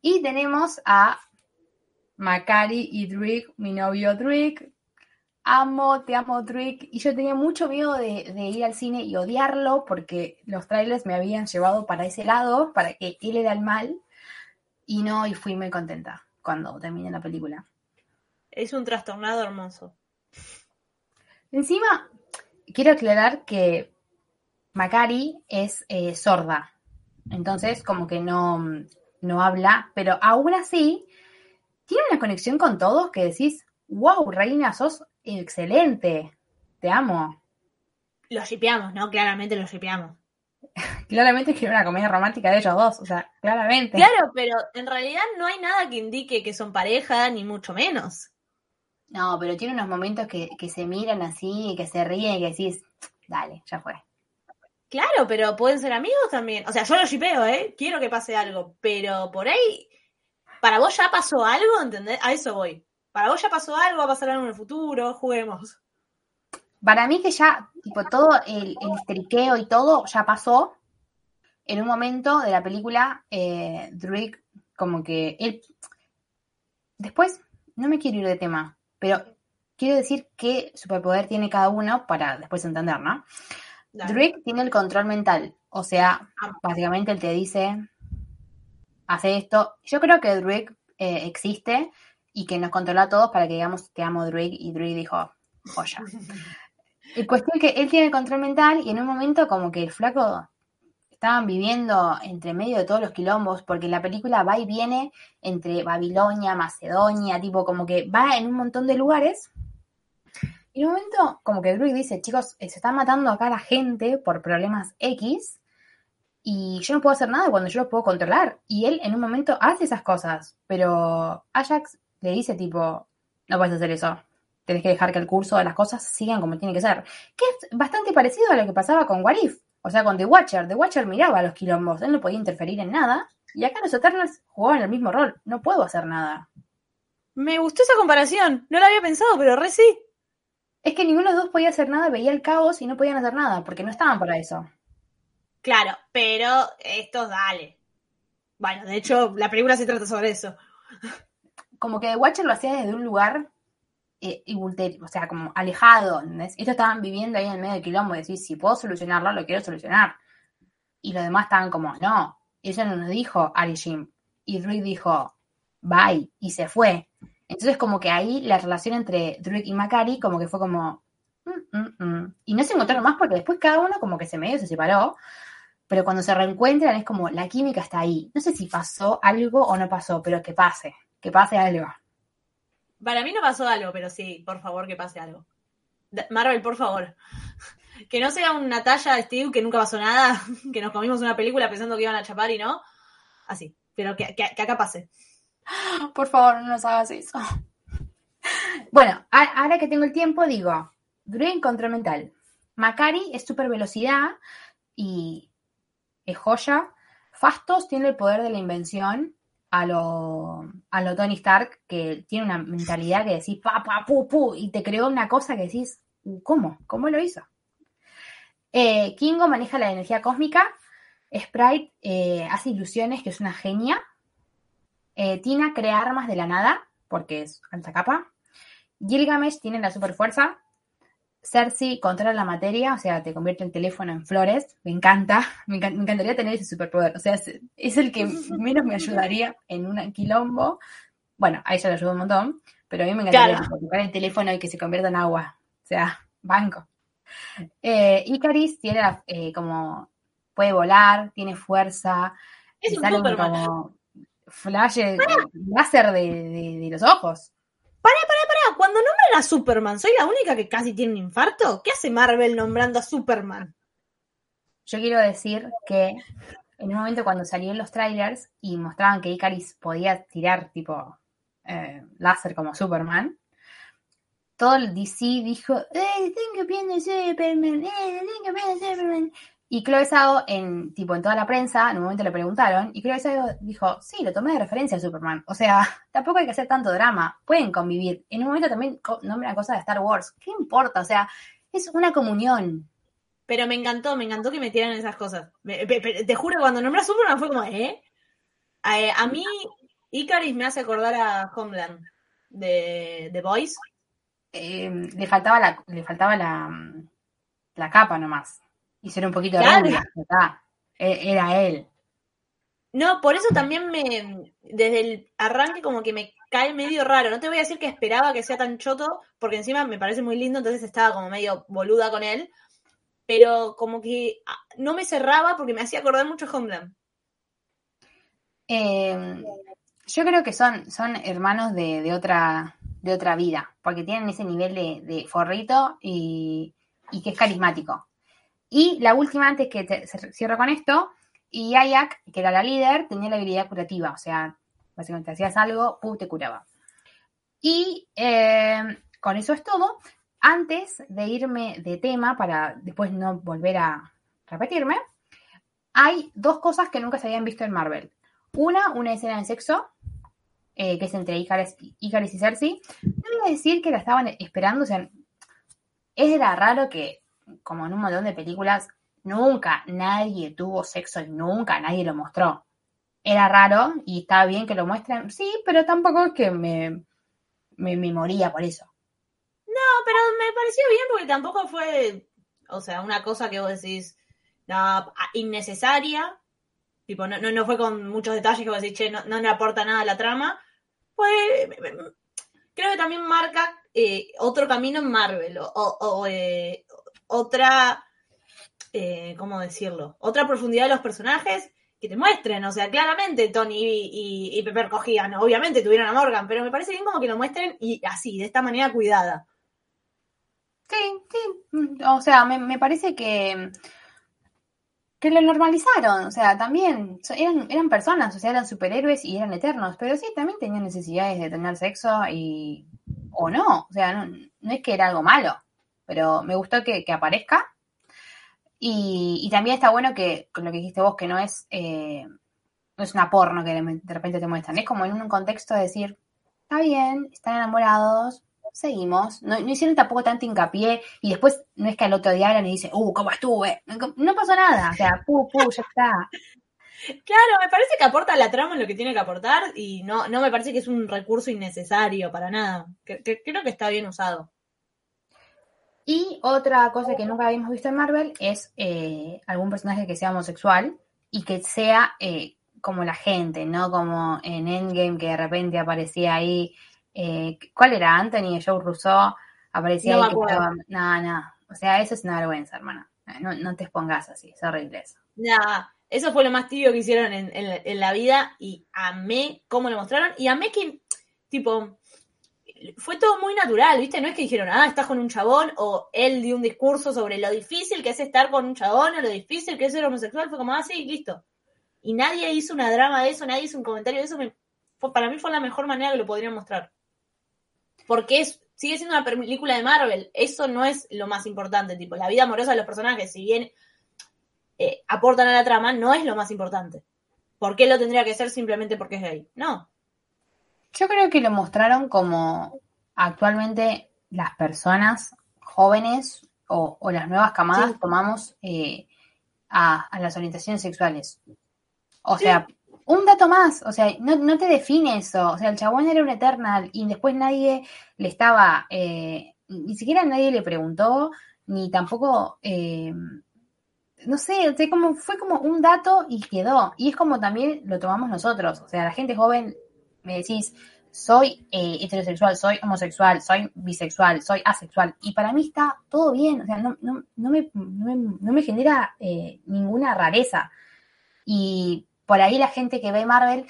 Y tenemos a Macari y Drake, mi novio Drake, amo, te amo Drake. Y yo tenía mucho miedo de, de ir al cine y odiarlo porque los trailers me habían llevado para ese lado, para que él era el mal. Y no, y fui muy contenta cuando terminé la película.
Es un trastornado hermoso.
Encima, quiero aclarar que Macari es eh, sorda. Entonces, como que no, no habla, pero aún así, tiene una conexión con todos que decís, wow, Reina, sos excelente. Te amo.
Lo shipeamos, ¿no? Claramente lo shipeamos.
Claramente quiero una comedia romántica de ellos dos, o sea, claramente.
Claro, pero en realidad no hay nada que indique que son pareja, ni mucho menos.
No, pero tiene unos momentos que, que se miran así, que se ríen y que decís, dale, ya fue.
Claro, pero pueden ser amigos también. O sea, yo lo shipeo, ¿eh? Quiero que pase algo. Pero por ahí, para vos ya pasó algo, ¿entendés? A eso voy. Para vos ya pasó algo, va a pasar algo en el futuro, juguemos.
Para mí que ya, tipo, todo el, el histeriqueo y todo ya pasó. En un momento de la película, eh, Drake, como que él... Después, no me quiero ir de tema, pero quiero decir qué superpoder tiene cada uno para después entender, ¿no?
Dale.
Drake tiene el control mental, o sea, básicamente él te dice, hace esto. Yo creo que Drake eh, existe y que nos controla a todos para que digamos que amo Drake y Drake dijo, joya. El cuestión es que él tiene el control mental y en un momento como que el flaco estaban viviendo entre medio de todos los quilombos, porque la película va y viene entre Babilonia, Macedonia, tipo como que va en un montón de lugares. Y en un momento, como que Druid dice, chicos, eh, se están matando acá la gente por problemas X, y yo no puedo hacer nada cuando yo lo puedo controlar. Y él en un momento hace esas cosas, pero Ajax le dice tipo, no puedes hacer eso. Tenés que dejar que el curso de las cosas sigan como tiene que ser. Que es bastante parecido a lo que pasaba con Warif. O sea, con The Watcher. The Watcher miraba los quilombos. Él no podía interferir en nada. Y acá los Eternals jugaban el mismo rol. No puedo hacer nada.
Me gustó esa comparación. No la había pensado, pero re sí.
Es que ninguno de los dos podía hacer nada. Veía el caos y no podían hacer nada. Porque no estaban para eso.
Claro, pero estos dale. Bueno, de hecho, la película se trata sobre eso.
Como que The Watcher lo hacía desde un lugar eh, ulterior, o sea, como alejado. Estos estaban viviendo ahí en el medio del quilombo y decís, si puedo solucionarlo, lo quiero solucionar. Y los demás estaban como, no, ella no nos dijo Ari Jim. Y Druid dijo, bye, y se fue. Entonces como que ahí la relación entre Druid y Macari como que fue como... mm, mm, mm. Y no se encontraron más porque después cada uno como que se medio se separó. Pero cuando se reencuentran es como la química está ahí. No sé si pasó algo o no pasó, pero que pase, que pase algo.
Para mí no pasó algo, pero sí, por favor, que pase algo. Marvel, por favor. Que no sea una talla de Steve que nunca pasó nada, que nos comimos una película pensando que iban a chapar y no. Así, pero que, que- que acá pase.
Por favor, no nos hagas eso. Bueno, a- ahora que tengo el tiempo, digo, Druid control mental. Macari es super velocidad y es joya. Fastos tiene el poder de la invención a lo, a lo Tony Stark, que tiene una mentalidad que decís, pa, pa, pu, pu, y te creó una cosa que decís, ¿cómo? ¿Cómo lo hizo? Eh, Kingo maneja la energía cósmica. Sprite eh, hace ilusiones, que es una genia. Eh, Tina crea armas de la nada, porque es alta capa. Gilgamesh tiene la super fuerza. Cersei controla la materia, o sea, te convierte el teléfono en flores. Me encanta, me, encan- me encantaría tener ese superpoder. O sea, es, es el que menos me ayudaría en un quilombo. Bueno, a ella le ayuda un montón, pero a mí me encantaría tocar el teléfono y que se convierta en agua. O sea, banco. Eh, Icaris tiene la- eh, como puede volar, tiene fuerza,
Es un
salen como flashes, láser de, de- de los ojos.
Pará, cuando nombran Superman, ¿soy la única que casi tiene un infarto? ¿Qué hace Marvel nombrando a Superman?
Yo quiero decir que en un momento cuando salieron los trailers y mostraban que Icaris podía tirar tipo eh, láser como Superman, todo el DC dijo, ¡Eh, tengo Superman! ¡Eh! Y Chloe Zhao, en, tipo, en toda la prensa, en un momento le preguntaron, y Chloe Zhao dijo, sí, lo tomé de referencia a Superman. O sea, tampoco hay que hacer tanto drama, pueden convivir. En un momento también nombran cosas de Star Wars, ¿qué importa? O sea, es una comunión.
Pero me encantó, me encantó que metieran esas cosas. Me- te juro, cuando nombré a Superman fue como, ¿eh? A, eh, a mí, Icaris me hace acordar a Homeland de The Boys.
eh, le faltaba la, le faltaba la, la capa nomás. Hicieron un poquito
Claro.
E- Era él.
No, por eso también me, desde el arranque como que me cae medio raro. No te voy a decir que esperaba que sea tan choto, porque encima me parece muy lindo, entonces estaba como medio boluda con él. Pero como que ah, no me cerraba porque me hacía acordar mucho Homeland.
Eh, yo creo que son, son hermanos de, de otra, de otra vida, porque tienen ese nivel de, de forrito y, y que es carismático. Y la última, antes que se- cierro con esto, y Ayak, que era la líder, tenía la habilidad curativa, o sea, básicamente hacías algo, ¡pum! te curaba. Y eh, con eso es todo. Antes de irme de tema, para después no volver a repetirme, hay dos cosas que nunca se habían visto en Marvel. Una, una escena de sexo, eh, que es entre Icaris y Cersei. No voy a decir que la estaban esperando, o sea, era raro que, como en un montón de películas, nunca nadie tuvo sexo y nunca nadie lo mostró. Era raro y estaba bien que lo muestren, sí, pero tampoco es que me, me, moría por eso.
No, pero me pareció bien porque tampoco fue, o sea, una cosa que vos decís, no, ah, innecesaria. Tipo, no, no, no fue con muchos detalles que vos decís, che, no, no le aporta nada a la trama. Fue, creo que también marca eh, otro camino en Marvel, o, eh, otra, eh, ¿cómo decirlo? Otra profundidad de los personajes que te muestren, o sea, claramente Tony y, y, y Pepper cogían, obviamente tuvieron a Morgan, pero me parece bien como que lo muestren y así, de esta manera cuidada.
Sí, sí. O sea, me, me parece que, que lo normalizaron. O sea, también eran, eran personas, o sea, eran superhéroes y eran eternos. Pero sí, también tenían necesidades de tener sexo y. o no. O sea, no, no es que era algo malo. Pero me gustó que, aparezca. Y, y también está bueno que, con lo que dijiste vos, que no es. eh, no es una porno que de repente te muestran. Es como en un contexto de decir, está bien, están enamorados, seguimos. No, hicieron tampoco tanto hincapié y después no es que al otro día hablan y dicen, uh, ¿cómo estuve? No, pasó nada, o sea, pu, pu, ya está.
Claro, me parece que aporta la trama en lo que tiene que aportar y no, no me parece que es un recurso innecesario para nada. Creo que está bien usado.
Y otra cosa que nunca habíamos visto en Marvel es eh, algún personaje que sea homosexual y que sea eh, como la gente, ¿no? Como en Endgame que de repente aparecía ahí, eh, ¿cuál era? Anthony Joe Rousseau aparecía
No
ahí que estaba, no, no, o sea, eso es una vergüenza, hermana. No, no te expongas así, es horrible eso.
Ya, eso fue lo más tibio que hicieron en, en la- en la vida y amé cómo lo mostraron y amé que, tipo, fue todo muy natural, ¿viste? No es que dijeron, ah, estás con un chabón o él dio un discurso sobre lo difícil que es estar con un chabón o lo difícil que es ser homosexual, fue como, ah, sí, listo. Y nadie hizo una drama de eso, nadie hizo un comentario de eso, fue- para mí fue la mejor manera que lo podrían mostrar. Porque es, sigue siendo una película de Marvel, eso no es lo más importante, tipo, la vida amorosa de los personajes, si bien eh, aportan a la trama, no es lo más importante. ¿Por qué lo tendría que ser simplemente porque es gay? No.
Yo creo que lo mostraron como actualmente las personas jóvenes o, o las nuevas camadas
Sí.
tomamos eh, a, a las orientaciones sexuales. O sea, un dato más, o sea, no, no te define eso. O sea, el chabón era un Eternal y después nadie le estaba, eh, ni siquiera nadie le preguntó, ni tampoco, eh, no sé, como, fue como un dato y quedó. Y es como también lo tomamos nosotros. O sea, la gente joven me decís, soy eh, heterosexual, soy homosexual, soy bisexual, soy asexual. Y para mí está todo bien, o sea, no, no, no, me, no, me, no me genera eh, ninguna rareza. Y por ahí la gente que ve Marvel,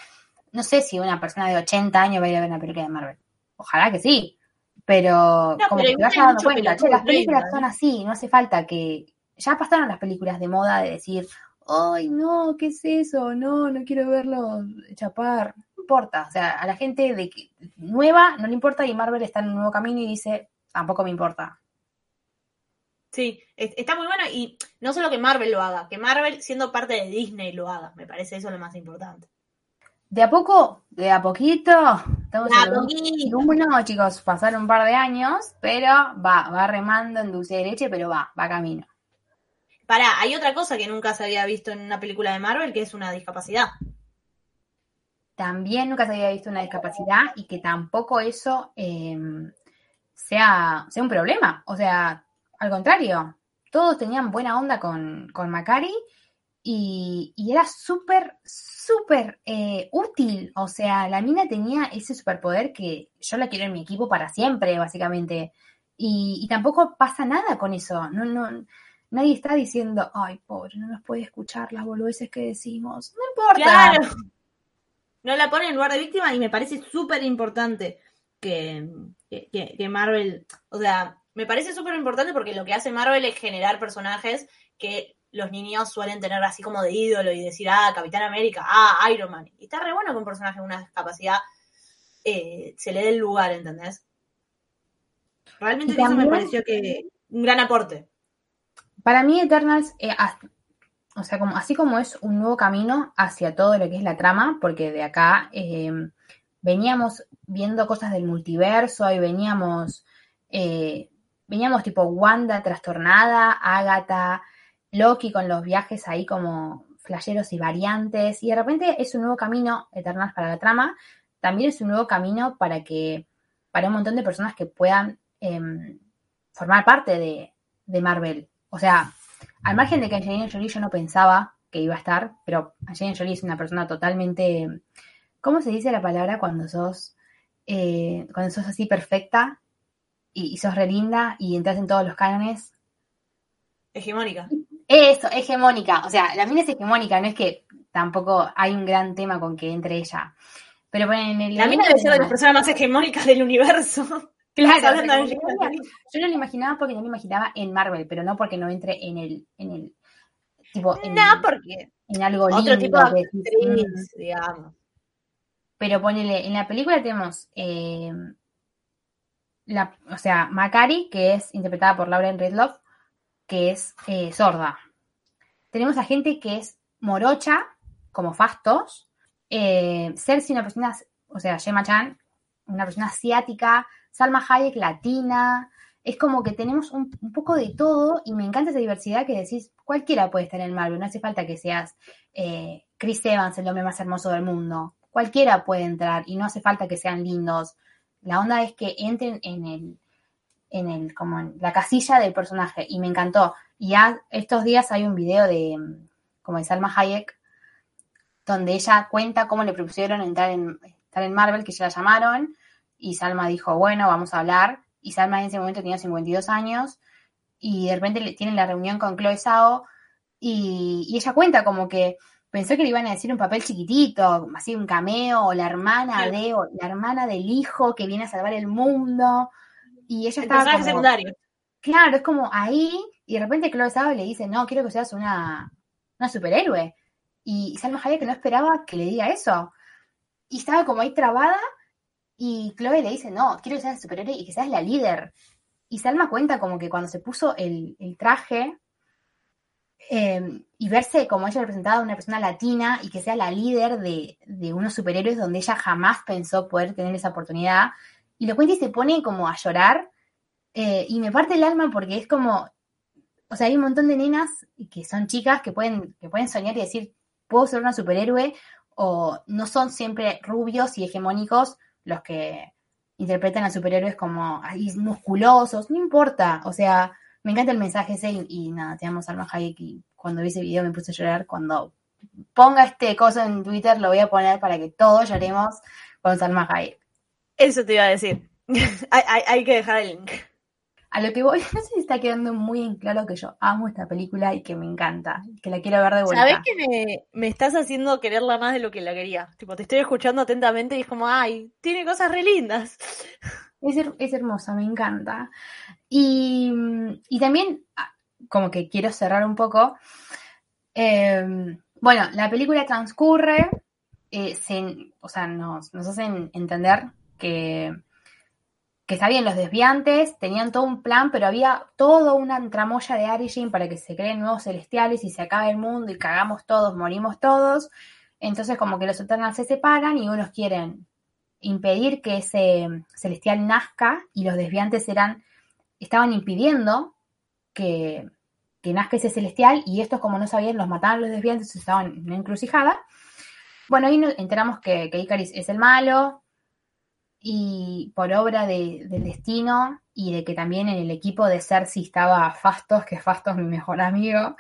no sé si una persona de 80 años va a ir a ver una película de Marvel. Ojalá que sí. Pero como
pero
que te
igual
vaya
hay
dando cuenta, che, las películas son así, no hace falta que... Ya pasaron las películas de moda de decir, ay, no, ¿qué es eso? No, no quiero verlo chapar. Importa, o sea, a la gente de que- nueva no le importa y Marvel está en un nuevo camino y dice, tampoco me importa.
Sí, es- está muy bueno y no solo que Marvel lo haga, que Marvel siendo parte de Disney lo haga, me parece eso lo más importante.
De a poco, de a poquito, estamos
De a
en
poquito.
uno, chicos, pasaron un par de años, pero va, va remando en dulce de leche, pero va, va camino.
Pará, hay otra cosa que nunca se había visto en una película de Marvel, que es una discapacidad.
También nunca se había visto una discapacidad y que tampoco eso eh, sea, sea un problema. O sea, al contrario, todos tenían buena onda con, con Macari y, y era súper, súper eh, útil. O sea, la mina tenía ese superpoder que yo la quiero en mi equipo para siempre, básicamente. Y, y tampoco pasa nada con eso. No, no, nadie está diciendo, ay, pobre, no nos puede escuchar las boludeces que decimos. No importa.
No la ponen en lugar de víctima y me parece súper importante que, que, Marvel, o sea, me parece súper importante porque lo que hace Marvel es generar personajes que los niños suelen tener así como de ídolo y decir, ah, Capitán América, ah, Iron Man. Y está re bueno que un personaje con una discapacidad eh, se le dé el lugar, ¿entendés? Realmente eso me pareció que un gran aporte.
Para mí, Eternals, eh, as- o sea, como, así como es un nuevo camino hacia todo lo que es la trama, porque de acá eh, veníamos viendo cosas del multiverso y veníamos, eh, veníamos tipo Wanda trastornada, Agatha, Loki con los viajes ahí como flasheros y variantes, y de repente es un nuevo camino, Eternals, para la trama, también es un nuevo camino para que, para un montón de personas que puedan em, formar parte de, de Marvel. O sea, al margen de que Angelina Jolie yo no pensaba que iba a estar, pero Angelina Jolie es una persona totalmente, ¿cómo se dice la palabra cuando sos, eh, cuando sos así perfecta y, y sos re linda y entras en todos los cánones?
Hegemónica.
Eso, hegemónica. O sea, la mina es hegemónica, no es que tampoco hay un gran tema con que entre ella. Pero bueno, en el
La mina debe ser de las personas más hegemónicas del universo.
Claro,
Estás hablando
o sea,
de
como que
Angelina
no la- yo no lo imaginaba porque no lo imaginaba en Marvel, pero no porque no entre en el, en el tipo en,
No, porque
en algo lindo.
otro tipo de
que decís, mm.
actriz, digamos.
Pero ponele, en la película tenemos eh, la, o sea, Macari, que es interpretada por Lauren Redloff, que es eh, sorda. Tenemos a gente que es morocha, como Fastos. Eh, Cersei, una persona, o sea, Gemma Chan, una persona asiática. Salma Hayek, latina. Es como que tenemos un, un poco de todo y me encanta esa diversidad que decís, cualquiera puede estar en Marvel, no hace falta que seas, eh, Chris Evans, el hombre más hermoso del mundo. Cualquiera puede entrar y no hace falta que sean lindos. La onda es que entren en el, en el, como en la casilla del personaje y me encantó. Y ya estos días hay un video de, como de Salma Hayek, donde ella cuenta cómo le propusieron entrar en, estar en Marvel, que ya la llamaron, y Salma dijo, bueno, vamos a hablar. Y Salma en ese momento tenía 52 años, y de repente le- tienen la reunión con Chloe Zhao, y, y ella cuenta como que pensó que le iban a decir un papel chiquitito, así un cameo, o la hermana
Sí.
de, o la hermana del hijo que viene a salvar el mundo, y ella
El
estaba
personaje
como,
secundario.
Claro, es como ahí, y de repente Chloe Zhao le dice, no, quiero que seas una, una superhéroe. Y Salma Hayek no esperaba que le diga eso. Y estaba como ahí trabada, y Chloe le dice, no, quiero que seas superhéroe y que seas la líder. Y Salma cuenta como que cuando se puso el, traje, eh, y verse como ella representada una persona latina y que sea la líder de, de unos superhéroes donde ella jamás pensó poder tener esa oportunidad. Y lo cuenta y se pone como a llorar. eh, y me parte el alma porque es como, o sea, hay un montón de nenas que son chicas que pueden, que pueden soñar y decir, puedo ser una superhéroe, o no son siempre rubios y hegemónicos los que interpretan a superhéroes como musculosos, no importa, o sea, me encanta el mensaje ese y, y nada, te amo Salma Hayek y cuando vi ese video me puse a llorar, cuando ponga este coso en Twitter lo voy a poner para que todos lloremos con Salma Hayek.
Eso te iba a decir. hay, hay- hay que dejar el link.
A lo que voy, no sé si está quedando muy en claro que yo amo esta película y que me encanta, que la quiero ver de vuelta.
¿Sabés que me, me estás haciendo quererla más de lo que la quería? Tipo, te estoy escuchando atentamente y es como, ay, tiene cosas re lindas.
Es, her- es hermosa, me encanta. Y, y también, ah, como que quiero cerrar un poco. eh, bueno, la película transcurre, eh, se- o sea, nos, nos hacen entender que, que bien, los desviantes tenían todo un plan, pero había toda una tramoya de Origin para que se creen nuevos celestiales y se acabe el mundo y cagamos todos, morimos todos. Entonces, como que los Eternals se separan y unos quieren impedir que ese celestial nazca y los desviantes eran, estaban impidiendo que, que nazca ese celestial y estos como no sabían los mataban los desviantes estaban en una encrucijada. Bueno, ahí nos enteramos que, que Icaris es el malo y por obra de- del destino y de que también en el equipo de Cersei estaba Fastos, que Fastos es mi mejor amigo,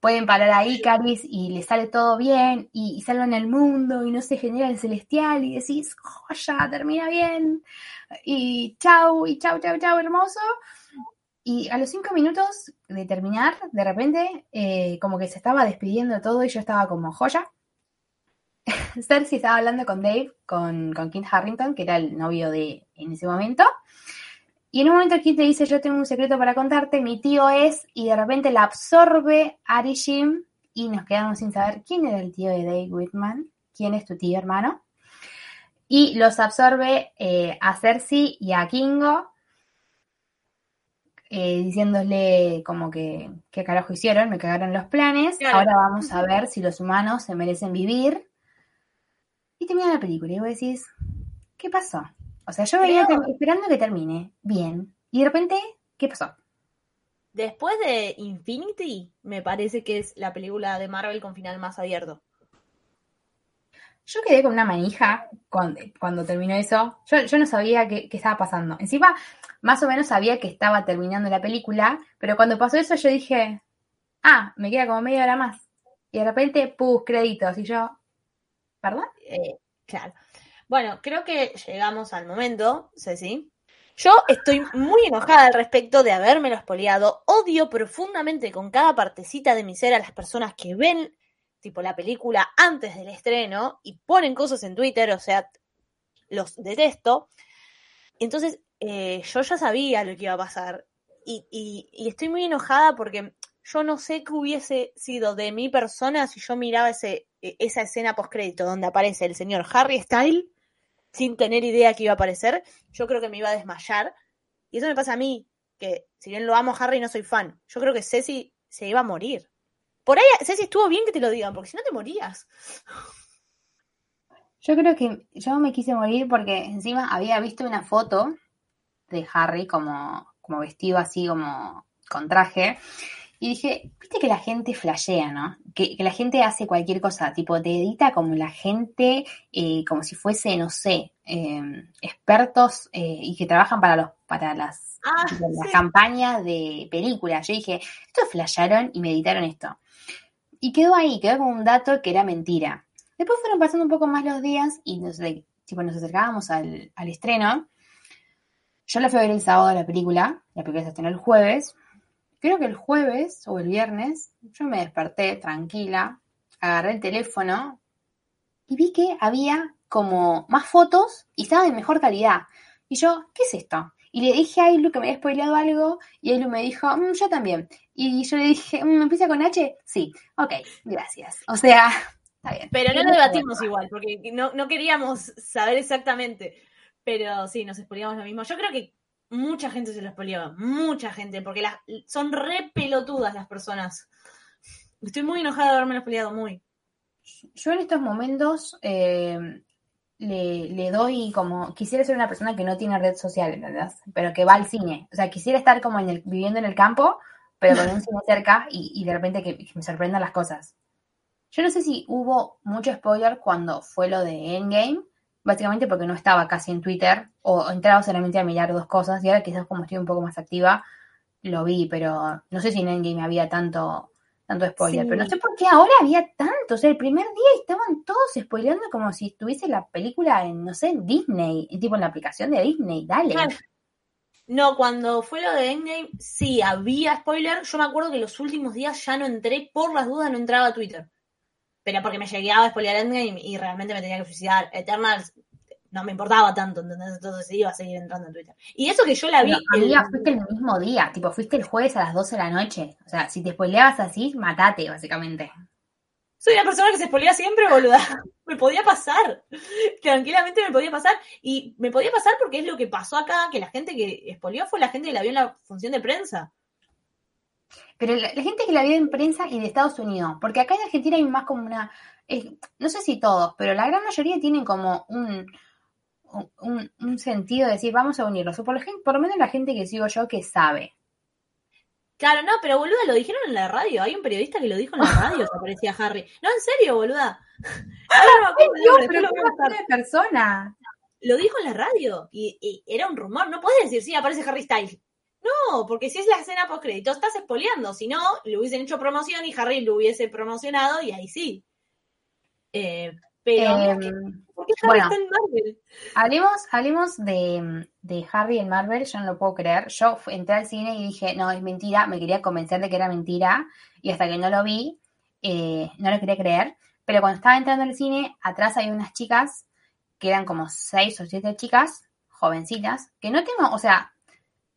pueden parar a Icaris y le sale todo bien y, y salvan el mundo y no se genera el celestial y decís, joya, termina bien y chau, y chau, chau, chau, hermoso. Y a los cinco minutos de terminar, de repente, eh, como que se estaba despidiendo de todo y yo estaba como joya. Cersei estaba hablando con Dave, con, con Kit Harrington, que era el novio de en ese momento. Y en un momento Kit le dice, yo tengo un secreto para contarte, mi tío es, y de repente la absorbe Ari Jim y nos quedamos sin saber quién era el tío de Dave Whitman, quién es tu tío hermano. Y los absorbe eh, a Cersei y a Kingo, eh, diciéndole como que qué carajo hicieron, me cagaron los planes,
Claro.
ahora vamos a ver si los humanos se merecen vivir. Y termina la película y vos decís, ¿qué pasó? O sea, yo venía
Creo-
esperando que termine bien. Y de repente, ¿qué pasó?
Después de Infinity, me parece que es la película de Marvel con final más abierto.
Yo quedé con una manija cuando, cuando terminó eso. Yo, yo no sabía qué, qué estaba pasando. Encima, más o menos sabía que estaba terminando la película, pero cuando pasó eso yo dije, ah, me queda como media hora más. Y de repente, pus, créditos. Y yo, ¿perdón?
Eh, claro. Bueno, creo que llegamos al momento, Ceci. Yo estoy muy enojada al respecto de habérmelo espoleado. Odio profundamente con cada partecita de mi ser a las personas que ven tipo la película antes del estreno y ponen cosas en Twitter, o sea, los detesto. Entonces, eh, yo ya sabía lo que iba a pasar y, y- y estoy muy enojada porque yo no sé qué hubiese sido de mi persona si yo miraba ese, esa escena postcrédito donde aparece el señor Harry Style sin tener idea que iba a aparecer. Yo creo que me iba a desmayar. Y eso me pasa a mí, que si bien lo amo Harry, no soy fan. Yo creo que Ceci se iba a morir. Por ahí, Ceci, estuvo bien que te lo digan, porque si no te morías.
Yo creo que yo me quise morir porque encima había visto una foto de Harry como, como vestido así, como con traje. Y dije, viste que la gente flashea, ¿no? Que, que la gente hace cualquier cosa, tipo, te edita como la gente, eh, como si fuese, no sé, eh, expertos eh, y que trabajan para los, para las,
Ah,
tipo, las campañas de películas. Yo dije, estos flasharon y me editaron esto. Y quedó ahí, quedó como un dato que era mentira. Después fueron pasando un poco más los días y nos, tipo, nos acercábamos al, al estreno. Yo la fui a ver el sábado la película, la película se estrenó el jueves. Creo que el jueves o el viernes yo me desperté tranquila, agarré el teléfono y vi que había como más fotos y estaba de mejor calidad. Y yo, ¿qué es esto? Y le dije a Ailu que me había spoileado algo y Ailu me dijo, "Mm, yo también. Y yo le dije, "Mm, ¿empieza con H? Sí, ok, gracias. O sea, está bien.
Pero no lo debatimos
bueno.
igual, porque no, no queríamos saber exactamente. Pero sí, nos spoileamos lo mismo. Yo creo que mucha gente se lo spoileaba. Mucha gente, porque las, son re pelotudas las personas. Estoy muy enojada de haberme lo spoileado, muy.
Yo en estos momentos eh, le, le doy como, quisiera ser una persona que no tiene red social, ¿entendés? Pero que va al cine. O sea, quisiera estar como viviendo en el campo, pero con un cine cerca y, de repente que me sorprendan las cosas. Yo no sé si hubo mucho spoiler cuando fue lo de Endgame, básicamente porque no estaba casi en Twitter, o entraba solamente a mirar dos cosas, y ahora quizás como estoy un poco más activa, lo vi, pero no sé si en Endgame había tanto, tanto spoiler,
Sí.
pero no sé por qué ahora había tanto, o sea, el primer día estaban todos spoileando como si estuviese la película en, no sé, en Disney, tipo en la aplicación de Disney, dale.
Claro. No, cuando fue lo de Endgame, sí, había spoiler. Yo me acuerdo que los últimos días ya no entré, por las dudas no entraba a Twitter. Pero porque me llegaba a spoilear Endgame y realmente me tenía que suicidar. Eternals no me importaba tanto, ¿entendés? Entonces iba a seguir entrando en Twitter. Y eso que yo la vi.
Pero,
el-
fuiste el mismo día, tipo, fuiste el jueves a las 12 de la noche. O sea, si te spoileabas así, matate, básicamente.
Soy una persona que se spoilea siempre, boluda. Me podía pasar. Tranquilamente me podía pasar. Y me podía pasar porque es lo que pasó acá, que la gente que spoileó fue la gente que la vio en la función de prensa.
Pero la, la gente que la ve en prensa y de Estados Unidos, porque acá en Argentina hay más como una, no sé si todos, pero la gran mayoría tienen como un, un, un sentido de decir, vamos a unirlos. O por, la por lo menos la gente que sigo yo que sabe.
Claro, no, pero boluda, lo dijeron en la radio. Hay un periodista que lo dijo en la radio, que aparecía Harry. No, en serio, boluda. No nombre, después lo
persona.
Lo dijo en la radio y, y era un rumor. No puedes decir, sí, aparece Harry Styles. No, porque si es la escena post crédito, estás espoleando. Si no, le hubiesen hecho promoción y Harry lo hubiese promocionado y ahí sí. Eh, pero,
Eh,
¿por qué Harry
bueno.
está en Marvel?
Hablemos, hablemos de, de Harry en Marvel, yo no lo puedo creer. Yo entré al cine y dije, no, es mentira, me quería convencer de que era mentira, y hasta que no lo vi, eh, no lo quería creer. Pero cuando estaba entrando al cine, atrás hay unas chicas, que eran como seis o siete chicas, jovencitas, que no tengo, o sea,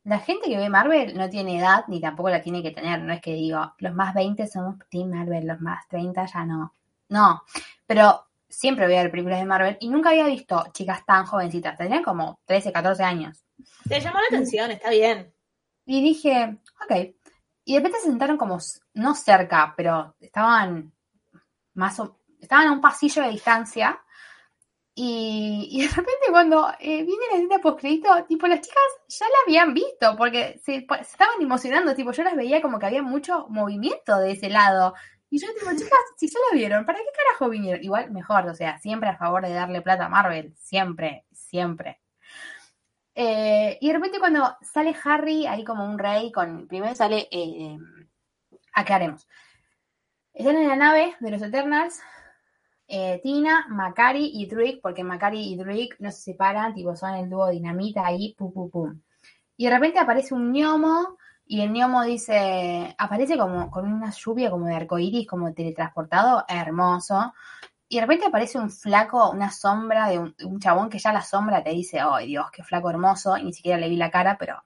la gente que ve Marvel no tiene edad, ni tampoco la tiene que tener, no es que digo, los más 20 somos Team Marvel, los más 30 ya no. No, pero siempre voy a ver películas de Marvel y nunca había visto chicas tan jovencitas. Tenían como 13, 14 años.
Te llamó la atención, está bien.
Y dije, ok. Y de repente se sentaron como, no cerca, pero estaban más o, estaban a un pasillo de distancia. Y, y de repente cuando eh, viene la escena postcrédito, tipo las chicas ya la habían visto porque se, estaban emocionando, tipo yo las veía como que había mucho movimiento de ese lado. Y yo tipo, chicas, si ya la vieron, ¿para qué carajo vinieron? Igual mejor, o sea, siempre a favor de darle plata a Marvel, siempre, siempre. Eh, y de repente cuando sale Harry ahí como un rey, con primero sale, eh, aclaremos, están en la nave de los Eternals, eh, Tina, Macari y Drake, porque Macari y Drake no se separan, tipo son el dúo dinamita ahí, pum, pum, pum. Y de repente aparece un gnomo y el gnomo dice, aparece como con una lluvia como de arcoíris, como teletransportado, hermoso. Y de repente aparece un flaco, una sombra de un, chabón que ya la sombra te dice, oh Dios, qué flaco hermoso, y ni siquiera le vi la cara, pero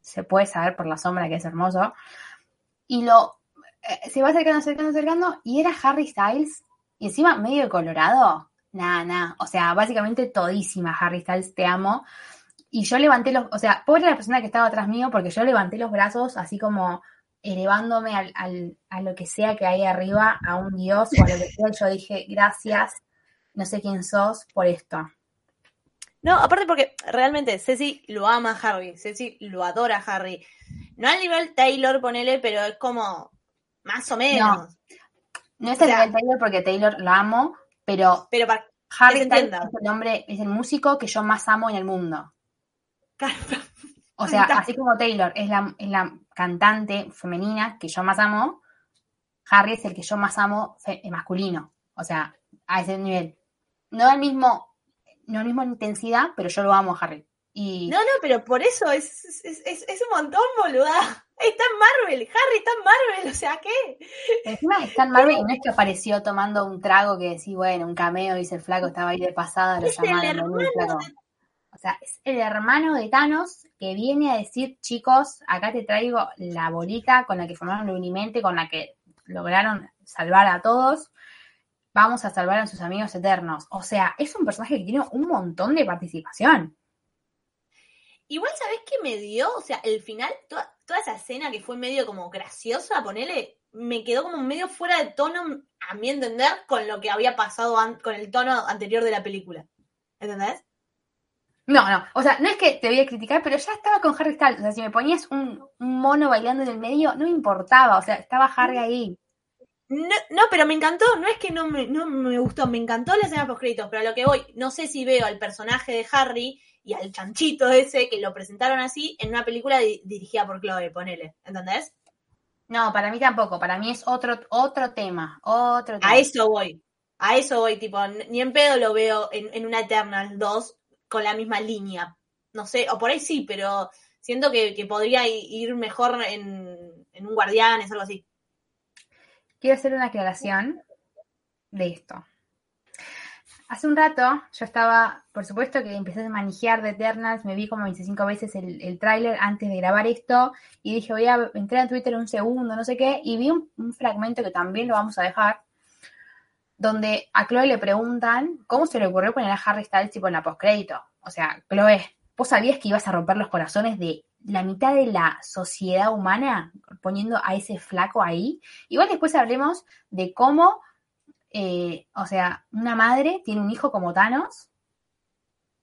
se puede saber por la sombra que es hermoso. Y lo eh, se va acercando, acercando, acercando, y era Harry Styles, y encima medio colorado, nada, nada, o sea, básicamente todísima Harry Styles, te amo. Y yo levanté los, o sea, pobre la persona que estaba atrás mío, porque yo levanté los brazos así como elevándome al, al- a lo que sea que hay arriba, a un dios o a lo que sea, yo dije, gracias, no sé quién sos, por esto.
No, aparte porque realmente Ceci lo ama a Harry, Ceci lo adora a Harry. No al nivel Taylor, ponele, pero es como más o menos.
No es
O
el
sea-
nivel Taylor porque Taylor lo amo, pero
Pero para
Harry Styles es el hombre, es el músico que yo más amo en el mundo. O sea, así como Taylor es la, es la cantante femenina que yo más amo, Harry es el que yo más amo eh, masculino. O sea, a ese nivel. No al mismo, no al mismo intensidad, pero yo lo amo a Harry. Y
No, no, pero por eso es, es, es- es un montón, boluda. Está en Marvel, Harry está en Marvel, o sea, ¿qué?
encima está en Marvel y no es que apareció tomando un trago que decís, bueno, un cameo, dice el flaco, estaba ahí de pasada, lo llamaron. O sea, es el hermano de Thanos que viene a decir, chicos, acá te traigo la bolita con la que formaron la Unimente, con la que lograron salvar a todos. Vamos a salvar a sus amigos eternos. O sea, es un personaje que tiene un montón de participación.
Igual, ¿sabés qué me dio? O sea, el final, toda, toda esa escena que fue medio como graciosa, ponele, me quedó como medio fuera de tono, a mi entender, con lo que había pasado con el tono anterior de la película. ¿Entendés?
No, no, o sea, no es que te voy a criticar, pero ya estaba con Harry Styles. O sea, si me ponías un, un mono bailando en el medio, no me importaba. O sea, estaba Harry ahí.
No, no, pero me encantó, no es que no me, no me gustó, me encantó la escena post créditos, pero a lo que voy, no sé si veo al personaje de Harry y al chanchito ese que lo presentaron así en una película di- dirigida por Chloe, ponele, ¿entendés?
No, para mí tampoco. Para mí es otro, otro tema. Otro tema.
A eso voy, a eso voy, tipo, ni en pedo lo veo en, en una Eternal 2 con la misma línea, no sé, o por ahí sí, pero siento que, que podría ir mejor en, en un Guardianes, algo así.
Quiero hacer una aclaración de esto. Hace un rato yo estaba, por supuesto que empecé a manejar de Eternals, me vi como 25 veces el, el tráiler antes de grabar esto y dije voy a entrar en Twitter un segundo, no sé qué, y vi un, fragmento que también lo vamos a dejar, donde a Chloe le preguntan cómo se le ocurrió poner a Harry Styles tipo en la postcrédito. O sea, Chloe, ¿vos sabías que ibas a romper los corazones de la mitad de la sociedad humana poniendo a ese flaco ahí? Igual después hablemos de cómo, eh, o sea, una madre tiene un hijo como Thanos,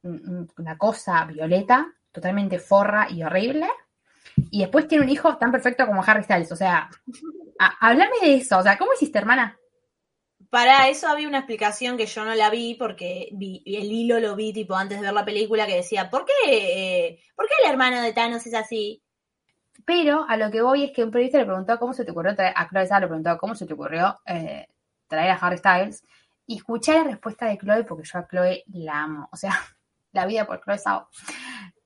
un- un- una cosa violeta, totalmente forra y horrible, y después tiene un hijo tan perfecto como Harry Styles. O sea, háblame de eso. O sea, ¿cómo hiciste, hermana?
Para eso había una explicación que yo no la vi porque vi- el hilo lo vi tipo antes de ver la película que decía, ¿por qué, eh, ¿por qué el hermano de Thanos es así?
Pero a lo que voy es que un periodista le preguntó cómo se te ocurrió a Zhao le preguntó cómo se te ocurrió eh, traer a Harry Styles. Y escuché la respuesta de Chloe porque yo a Chloe la amo. O sea, la vida por Chloe Zhao.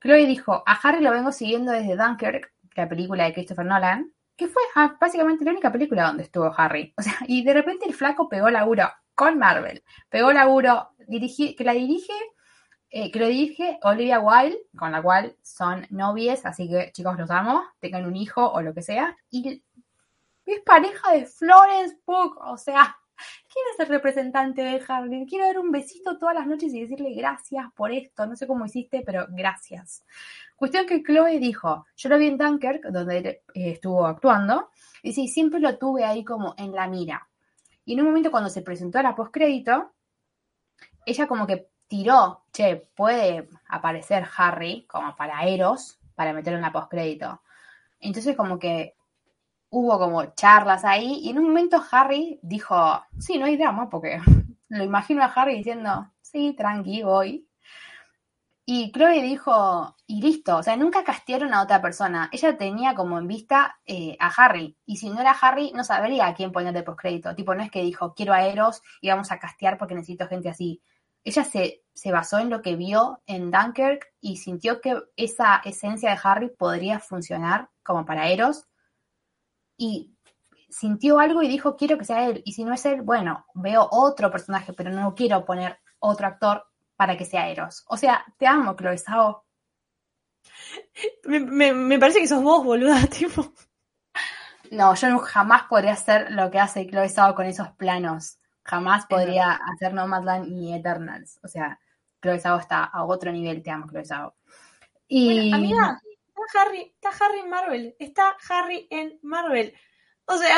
Chloe dijo, a Harry lo vengo siguiendo desde Dunkirk, la película de Christopher Nolan, que fue ah, básicamente la única película donde estuvo Harry. O sea, y de repente el flaco pegó laburo con Marvel. Pegó laburo, dirigí, que la dirige, eh, que lo dirige Olivia Wilde, con la cual son novies, así que chicos los amo, tengan un hijo o lo que sea. Y es pareja de Florence Pugh, o sea, ¿quién es el representante de Harry? Quiero dar un besito todas las noches y decirle gracias por esto. No sé cómo hiciste, pero gracias. Cuestión que Chloe dijo, yo lo vi en Dunkirk, donde eh, estuvo actuando, y sí, siempre lo tuve ahí como en la mira. Y en un momento cuando se presentó a la postcrédito, ella como que tiró, che, puede aparecer Harry como para Eros, para meterlo en la postcrédito. Entonces como que hubo como charlas ahí, y en un momento Harry dijo, sí, no hay drama, porque lo imagino a Harry diciendo, sí, tranqui, voy. Y Chloe dijo, y listo, o sea, nunca castearon a otra persona. Ella tenía como en vista eh, a Harry. Y si no era Harry, no sabría a quién poner de postcrédito. Tipo, no es que dijo, quiero a Eros y vamos a castear porque necesito gente así. Ella se, se basó en lo que vio en Dunkirk y sintió que esa esencia de Harry podría funcionar como para Eros. Y sintió algo y dijo, quiero que sea él. Y si no es él, bueno, veo otro personaje, pero no quiero poner otro actor para que sea Eros. O sea, te amo, Chloe Zhao.
Me, me- me parece que sos vos, boluda, tipo.
No, yo jamás podría hacer lo que hace Chloe Zhao con esos planos. Jamás podría hacer Nomadland ni Eternals. O sea, Chloe Zhao está a otro nivel. Te amo, Chloe Zhao. Y
Bueno, amiga, Harry, está Harry en Marvel, está Harry en Marvel. O sea,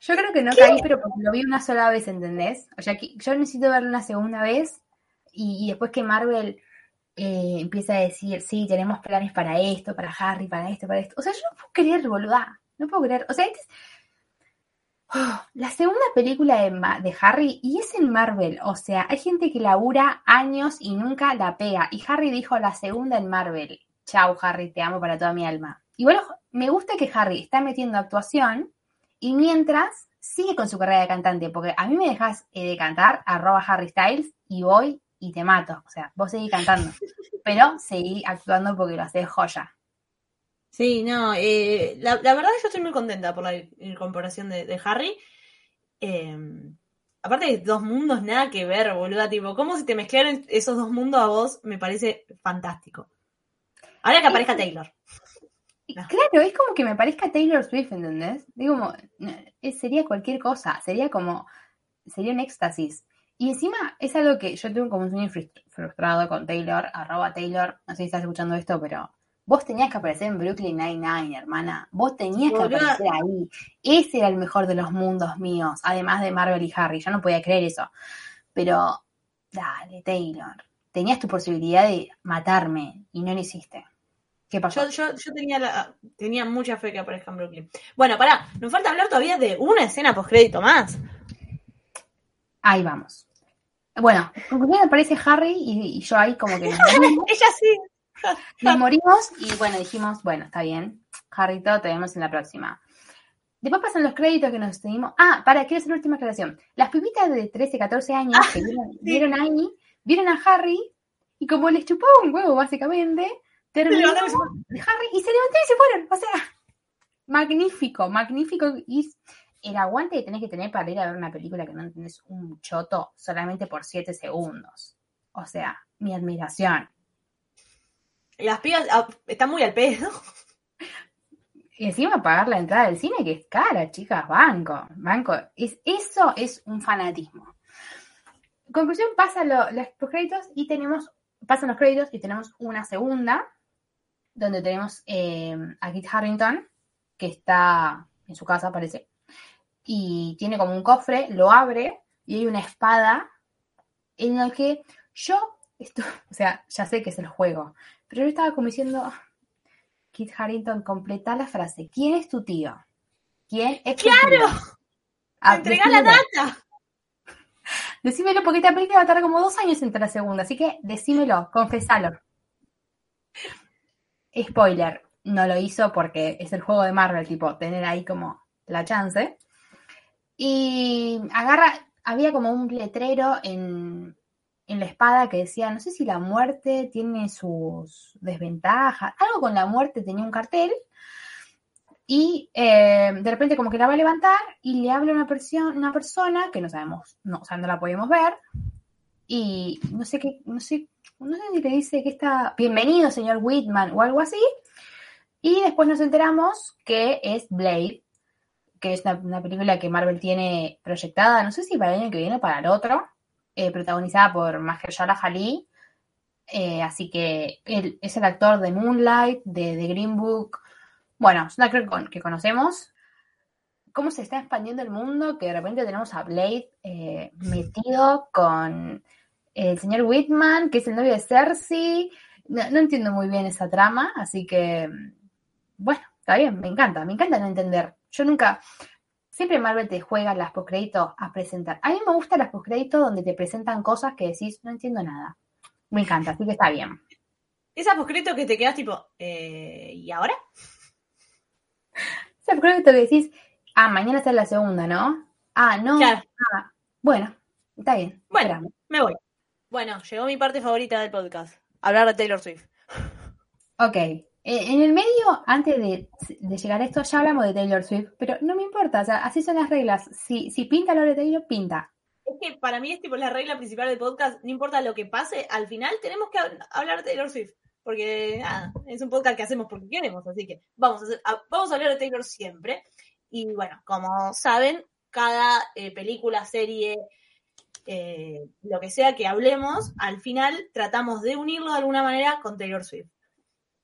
yo creo que no caí, pero porque lo vi una sola vez, ¿entendés? O sea, que yo necesito verlo una segunda vez y, y después que Marvel eh, empieza a decir, sí, tenemos planes para esto, para Harry, para esto, para esto. O sea, yo no puedo creer, boluda. No puedo creer. O sea, este es- Oh, la segunda película de, Ma- de Harry, y es en Marvel. O sea, hay gente que labura años y nunca la pega. Y Harry dijo la segunda en Marvel. Chau, Harry, te amo para toda mi alma. Igual ojo, me gusta que Harry está metiendo actuación y mientras sigue con su carrera de cantante, porque a mí me dejas eh, de cantar arroba Harry Styles y voy y te mato. O sea, vos seguís cantando, pero seguí actuando porque lo haces joya.
Sí, no, eh, la, la verdad yo estoy muy contenta por la incorporación de, de Harry. Eh, aparte de dos mundos, nada que ver, boluda, tipo, cómo si te mezclaron esos dos mundos a vos, me parece fantástico. Ahora que aparezca Taylor. No.
Claro, es como que me parezca Taylor Swift, ¿entendés? Digo, como, sería cualquier cosa, sería como, sería un éxtasis. Y encima es algo que yo tengo como un sueño frust- frustrado con Taylor, arroba Taylor, no sé si estás escuchando esto, pero vos tenías que aparecer en Brooklyn Nine-Nine, hermana. Vos tenías que aparecer ahí. Ese era el mejor de los mundos míos, además de Marvel y Harry. Yo no podía creer eso. Pero, dale, Taylor. Tenías tu posibilidad de matarme y no lo hiciste. ¿Qué pasó?
Yo, yo, yo tenía, la, tenía mucha fe que aparezca en Brooklyn. Bueno, pará, nos falta hablar todavía de una escena postcrédito más.
Ahí vamos. Bueno, conclusión aparece Harry y, y yo ahí como que nos morimos,
Ella sí.
nos morimos y bueno, dijimos, bueno, está bien, Harryto, te vemos en la próxima. Después pasan los créditos que nos tenemos. Ah, para, quiero hacer una última aclaración. Las pibitas de 13, 14 años que vieron, vieron ahí, vieron a Harry y como les chupó un huevo, básicamente, terminó. Harry y se levantaron y se fueron. O sea, magnífico, magnífico. Y el aguante que tenés que tener para ir a ver una película que no tenés un choto solamente por 7 segundos. O sea, mi admiración.
Las pibas ah, están muy al pedo.
Y encima pagar la entrada del cine, que es cara, chicas, banco, banco. Es, eso es un fanatismo. Conclusión, pasan lo- los créditos y tenemos, pasan los créditos y tenemos una segunda, donde tenemos eh, a Kit Harrington, que está en su casa, parece, y tiene como un cofre, lo abre y hay una espada en la que yo, esto, o sea, ya sé que es el juego, pero yo estaba como diciendo, Kit Harrington, completa la frase. ¿Quién es tu tío? ¿Quién es tu
¡Claro!
tío? Ah,
Entrega la data.
Decímelo porque esta película va a tardar como dos años entre la segunda, así que decímelo, confesalo. Spoiler, no lo hizo porque es el juego de Marvel, tipo, tener ahí como la chance. Y agarra, había como un letrero en, en la espada que decía, no sé si la muerte tiene sus desventajas, algo con la muerte tenía un cartel. Y eh, de repente como que la va a levantar y le habla una, una persona que no sabemos, no, o sea, no la podemos ver. Y no sé qué, no sé, no sé si le dice que está, bienvenido señor Whitman o algo así. Y después nos enteramos que es Blade, que es una, película que Marvel tiene proyectada, no sé si para el año que viene o para el otro, eh, protagonizada por Mahershala Ali. Eh, así que él es el actor de Moonlight, de The Green Book. Bueno, es una actor que conocemos. Cómo se está expandiendo el mundo, que de repente tenemos a Blade eh, metido con el señor Whitman, que es el novio de Cersei. No, no entiendo muy bien esa trama, así que, bueno, está bien, me encanta, me encanta no entender. Yo nunca, siempre Marvel te juega las postcréditos a presentar. A mí me gustan las postcréditos donde te presentan cosas que decís, no entiendo nada. Me encanta, así que está bien.
Esa poscrito que te quedas tipo, eh, ¿y ahora?
Ese postcrédito que decís, ah, mañana está la segunda, ¿no? Ah, no.
Claro.
Ah, bueno, está bien.
Bueno. Me voy. Bueno, llegó mi parte favorita del podcast. Hablar de Taylor Swift.
Ok. Eh, en el medio, antes de, de llegar a esto, ya hablamos de Taylor Swift, pero no me importa, o sea, así son las reglas. Si, si pinta lo de Taylor, pinta.
Es que para mí es tipo la regla principal del podcast. No importa lo que pase, al final tenemos que hab- hablar de Taylor Swift. Porque nada, es un podcast que hacemos porque queremos. Así que vamos a, hacer- a- vamos a hablar de Taylor siempre. Y bueno, como saben, cada eh, película, serie, eh, lo que sea que hablemos, al final tratamos de unirlo de alguna manera con Taylor Swift.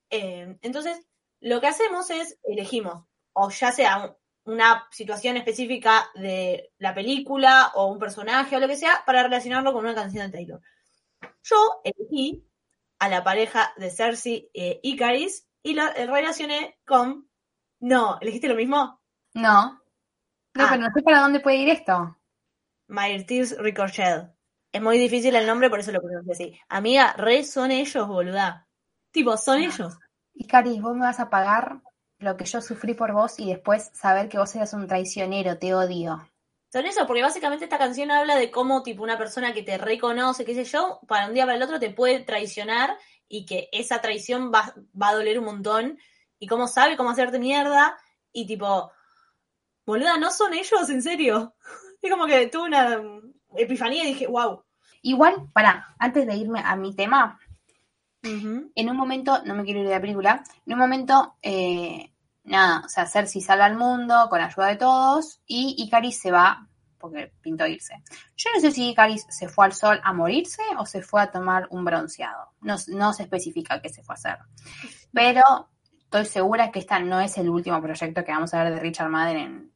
Eh, entonces, lo que hacemos es elegimos, o ya sea un- una situación específica de la película o un personaje o lo que sea, para relacionarlo con una canción de Taylor. Yo elegí a la pareja de Cersei e Icaris y eh, relacioné con... No, ¿elegiste lo mismo?
No. No,
Ah.
pero no sé para dónde puede ir esto.
Myrtis Ricochet. Es muy difícil el nombre, por eso lo pronuncio así. Amiga, re son ellos, boluda. Tipo, son ellos.
Y Cari, vos me vas a pagar lo que yo sufrí por vos y después saber que vos eras un traicionero, te odio.
Son eso, porque básicamente esta canción habla de cómo, tipo, una persona que te reconoce, qué sé yo, para un día para el otro te puede traicionar y que esa traición va, va a doler un montón y cómo sabe cómo hacerte mierda y tipo, boluda, no son ellos, en serio. Es como que tuve una epifanía y dije, wow.
Igual, para, antes de irme a mi tema, en un momento, no me quiero ir de la película, en un momento, eh, nada, o sea, Cersei salva al mundo con ayuda de todos y Icaris se va porque pintó irse. Yo no sé si Icaris se fue al sol a morirse o se fue a tomar un bronceado. No, no se especifica qué se fue a hacer. Pero estoy segura que esta no es el último proyecto que vamos a ver de Richard Madden en,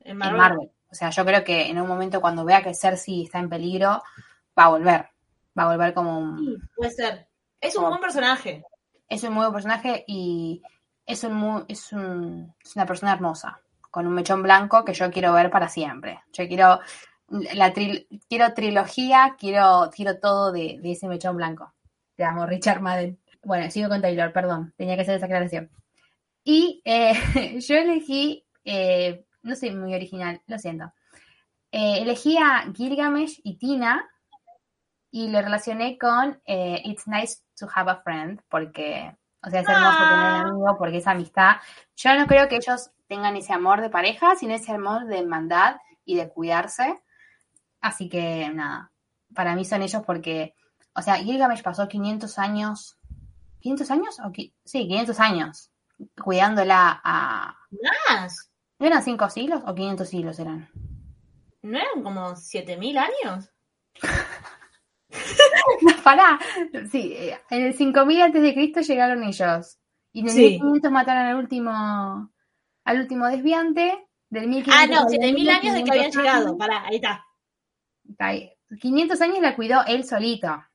En
en
Marvel.
O sea, yo creo que en un momento cuando vea que Cersei está en peligro, va a volver. Va a volver como un...
Sí, puede ser. Es un buen personaje.
Es un muy buen personaje y es, un, mu- es, un- es una persona hermosa, con un mechón blanco que yo quiero ver para siempre. Yo quiero la tril- quiero trilogía, quiero, quiero todo de, de ese mechón blanco. Te amo, Richard Madden. Bueno, sigo con Taylor, perdón, tenía que hacer esa aclaración. Y eh, yo elegí, eh, no soy muy original, lo siento. Eh, elegí a Gilgamesh y Tina y lo relacioné con eh, It's nice to have a friend, porque, o sea, es hermoso tener
Ah.
un amigo, porque es amistad. Yo no creo que ellos tengan ese amor de pareja, sino ese amor de hermandad y de cuidarse. Así que, nada, para mí son ellos porque, o sea, Gilgamesh pasó 500 años, ¿500 años? O sí, 500 años cuidándola a...
Más.
¿No eran 5 siglos o 500 siglos eran?
¿No eran como 7000 años?
No, pará. Sí, eh, en el 5000 antes de Cristo llegaron ellos. Y en el
Sí.
1500 mataron al último al último desviante. Del 1500
Ah, no,
al
7000 años de que habían
1500
llegado. Pará, ahí está.
Ahí. 500 años la cuidó él solito.
Ah,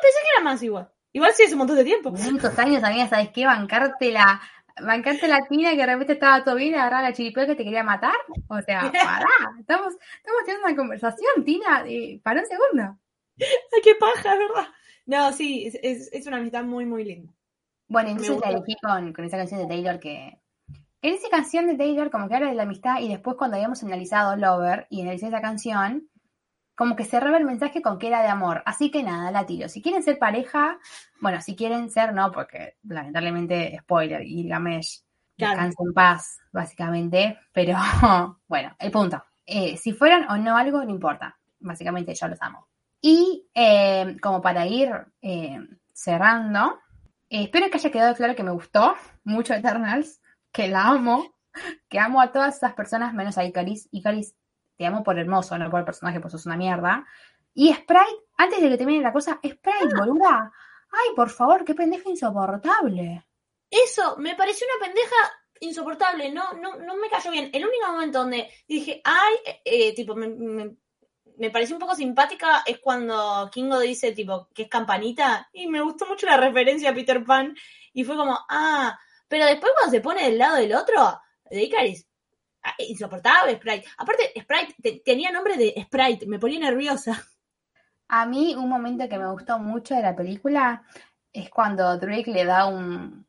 pensé que era más igual. Igual sí es un montón de tiempo.
500 años, amiga, ¿sabes qué? Bancarte la, bancarte la tina que de repente estaba todo bien, agarrar la chiripeo que te quería matar. O sea, pará. Estamos, estamos teniendo una conversación, Tina, eh, para un segundo.
Ay, qué paja, es verdad. No, sí, es, es, es una amistad muy, muy linda.
Bueno, entonces la elegí con, con esa canción de Taylor que... En esa canción de Taylor como que habla de la amistad y después cuando habíamos analizado Lover y analicé esa canción, como que cerraba el mensaje con que era de amor. Así que nada, la tiro. Si quieren ser pareja, bueno, si quieren ser, no, porque lamentablemente, spoiler, Gilgamesh,
Claro.
descansa en paz, básicamente. Pero bueno, el punto. Eh, si fueran o no algo, no importa. Básicamente yo los amo. Y eh, como para ir eh, cerrando, eh, espero que haya quedado claro que me gustó mucho Eternals, que la amo, que amo a todas esas personas menos a Icaris. Icaris, te amo por hermoso, no por el personaje, pues sos una mierda. Y Sprite, antes de que termine la cosa, Sprite, boluda. Ay, por favor, qué pendeja insoportable.
Eso, me pareció una pendeja insoportable, no, no, no me cayó bien. El único momento donde dije, ay, eh, eh, tipo, me, me, me pareció un poco simpática es cuando Kingo dice, tipo, que es campanita, y me gustó mucho la referencia a Peter Pan, y fue como, ah, pero después cuando se pone del lado del otro, de Icaris, ah, insoportable Sprite. Aparte, Sprite te- tenía nombre de Sprite, me ponía nerviosa.
A mí un momento que me gustó mucho de la película es cuando Drake le da un,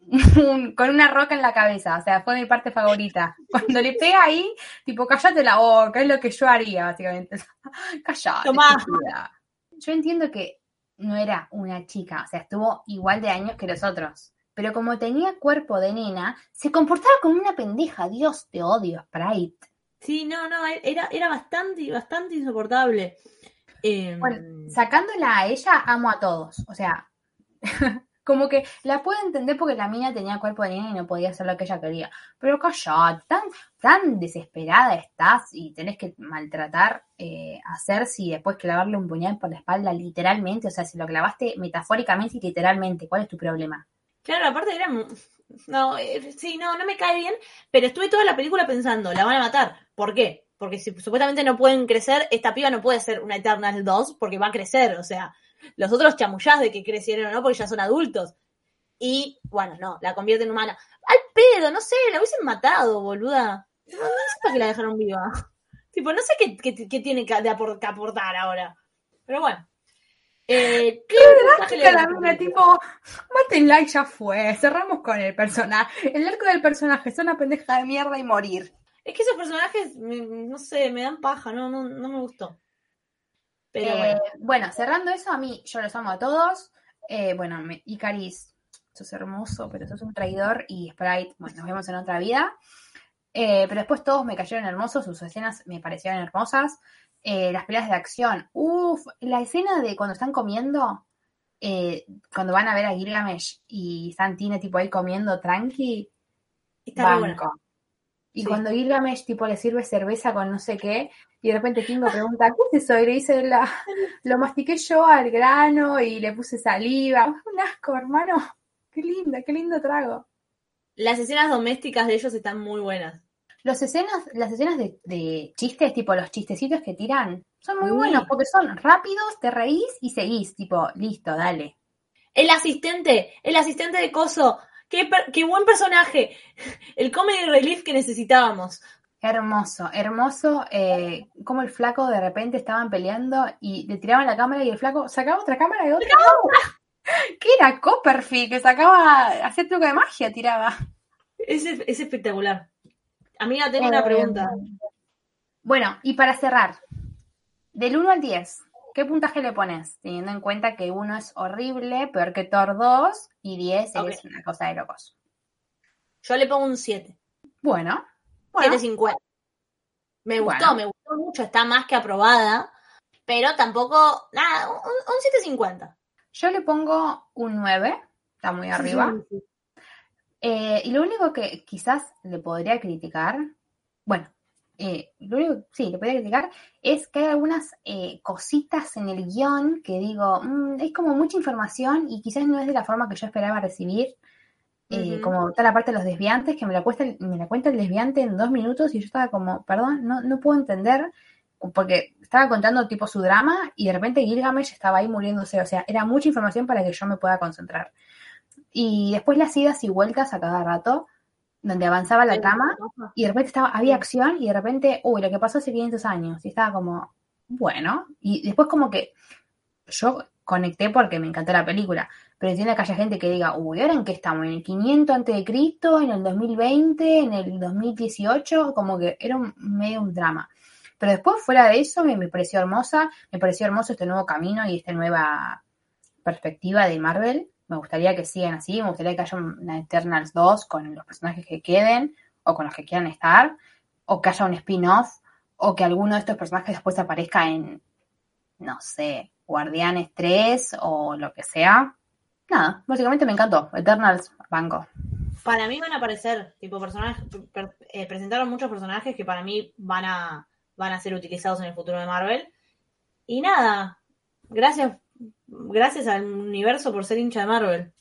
un- con una roca en la cabeza, o sea, fue mi parte favorita. Cuando le pega ahí, tipo, cállate la boca, es lo que yo haría, básicamente. Cállate. Yo entiendo que no era una chica, o sea, estuvo igual de años que los otros. Pero como tenía cuerpo de nena, se comportaba como una pendeja. Dios, te odio, Sprite.
Sí, no, no, era, era bastante, bastante insoportable. Eh,
Bueno, sacándola a ella, amo a todos. O sea, como que la puedo entender porque la mina tenía cuerpo de niña y no podía hacer lo que ella quería. Pero callate, tan, tan desesperada estás y tenés que maltratar eh, a Cersei y después clavarle un puñal por la espalda, literalmente. O sea, si lo clavaste metafóricamente y literalmente, ¿cuál es tu problema?
Claro, aparte era... No, eh, sí, no, no me cae bien, pero estuve toda la película pensando, la van a matar. ¿Por qué? Porque si supuestamente no pueden crecer, esta piba no puede ser una Eternal 2 porque va a crecer, o sea, Los otros chamullás de que crecieron, ¿no? Porque ya son adultos. Y, bueno, no, la convierte en humana. Al pedo, no sé, la hubiesen matado, boluda. No, sé para qué la dejaron viva. Tipo, no sé qué, tiene que aportar ahora. Pero bueno. Eh, ¿qué puntaje le
la mina, tipo, mátenla y ya fue. Cerramos con el personaje. El arco del personaje es una pendeja de mierda y morir.
Es que esos personajes, no sé, me dan paja, no, no, no me gustó. Pero
Eh,
bueno.
bueno, cerrando eso, a mí, yo los amo a todos. Eh, bueno, me, Icaris, sos hermoso, pero sos un traidor. Y Sprite, bueno, nos vemos en otra vida. Eh, pero después todos me cayeron hermosos, sus escenas me parecieron hermosas. Eh, las peleas de acción, uff, la escena de cuando están comiendo, eh, cuando van a ver a Gilgamesh y están Tina tipo ahí comiendo tranqui,
Está
banco. Y
Sí.
cuando Gilgamesh tipo le sirve cerveza con no sé qué, y de repente Kingo pregunta, ¿qué es eso? Y le dice, la, lo mastiqué yo al grano y le puse saliva. Un asco, hermano. Qué lindo, qué lindo trago.
Las escenas domésticas de ellos están muy buenas.
Los escenas, las escenas de, de chistes, tipo los chistecitos que tiran, son muy
Uy.
buenos porque son rápidos, te reís y seguís, tipo, listo, dale.
El asistente, el asistente de Coso. Qué, qué buen personaje. El comedy relief que necesitábamos.
Hermoso, hermoso. Eh, como el flaco de repente estaban peleando y le tiraban la cámara y el flaco sacaba otra cámara de otra ¿Qué era? Copperfield, que sacaba, hacía truco de magia, tiraba.
Es, es espectacular. Amiga, tengo una pregunta.
Bueno, y para cerrar, del 1 al 10, ¿qué puntaje le pones? Teniendo en cuenta que 1 es horrible, peor que Thor 2, y 10
Ok.
es una cosa de locos.
Yo le pongo un 7.
Bueno, bueno
7.50. Me gustó,
Bueno.
me gustó mucho. Está más que aprobada. Pero tampoco. Nada, un, un 7.50.
yo le pongo un 9, está muy arriba. Eh, y lo único que quizás le podría criticar, bueno, eh, lo único, sí, le podría criticar es que hay algunas eh, cositas en el guion que digo, mm, es como mucha información y quizás no es de la forma que yo esperaba recibir. Eh,
Ujú.
Como toda la parte de los desviantes, que me la, cuesta, me la cuenta el desviante en dos minutos y yo estaba como, perdón, no, no puedo entender, porque estaba contando tipo su drama y de repente Gilgamesh estaba ahí muriéndose, o sea, era mucha información para que yo me pueda concentrar. Y después las idas y vueltas a cada rato, donde avanzaba la trama, y de repente estaba, había acción, y de repente, uy, lo que pasó hace 500 años, y estaba como, bueno, y después como que yo conecté porque me encantó la película, pero entiendo que haya gente que diga, uy, ¿ahora en qué estamos? ¿En el 500 antes de Cristo? ¿En el 2020? ¿En el 2018? Como que era un, medio un drama. Pero después, fuera de eso, me, me pareció hermosa, me pareció hermoso este nuevo camino y esta nueva perspectiva de Marvel. Me gustaría que sigan así, me gustaría que haya una Eternals 2 con los personajes que queden o con los que quieran estar, o que haya un spin-off, o que alguno de estos personajes después aparezca en, no sé, Guardianes 3 o lo que sea. Nada, básicamente me encantó. Eternals, banco.
Para mí van a aparecer, tipo, personajes. per- eh, presentaron muchos personajes que para mí van a, van a ser utilizados en el futuro de Marvel. Y nada, gracias, gracias al universo por ser hincha de Marvel.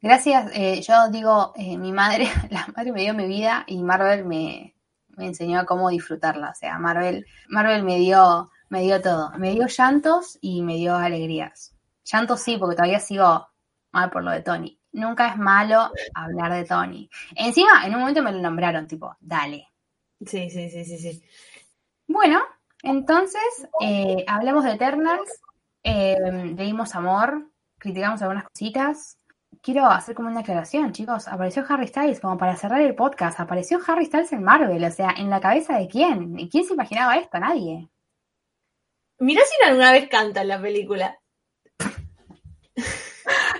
Gracias, eh, yo digo, eh, mi madre, la madre me dio mi vida y Marvel me, me enseñó a cómo disfrutarla. O sea, Marvel, Marvel me dio, me dio todo. Me dio llantos y me dio alegrías. Llantos sí, porque todavía sigo mal por lo de Tony. Nunca es malo hablar de Tony. Encima, en un momento me lo nombraron, tipo, dale.
Sí, sí, sí, sí, sí.
Bueno, entonces, eh, hablamos de Eternals, eh, leímos amor, criticamos algunas cositas. Quiero hacer como una aclaración, chicos. Apareció Harry Styles, como para cerrar el podcast. Apareció Harry Styles en Marvel, o sea, ¿en la cabeza de quién? ¿Y quién se imaginaba esto? Nadie.
Mirá si alguna vez canta en la película.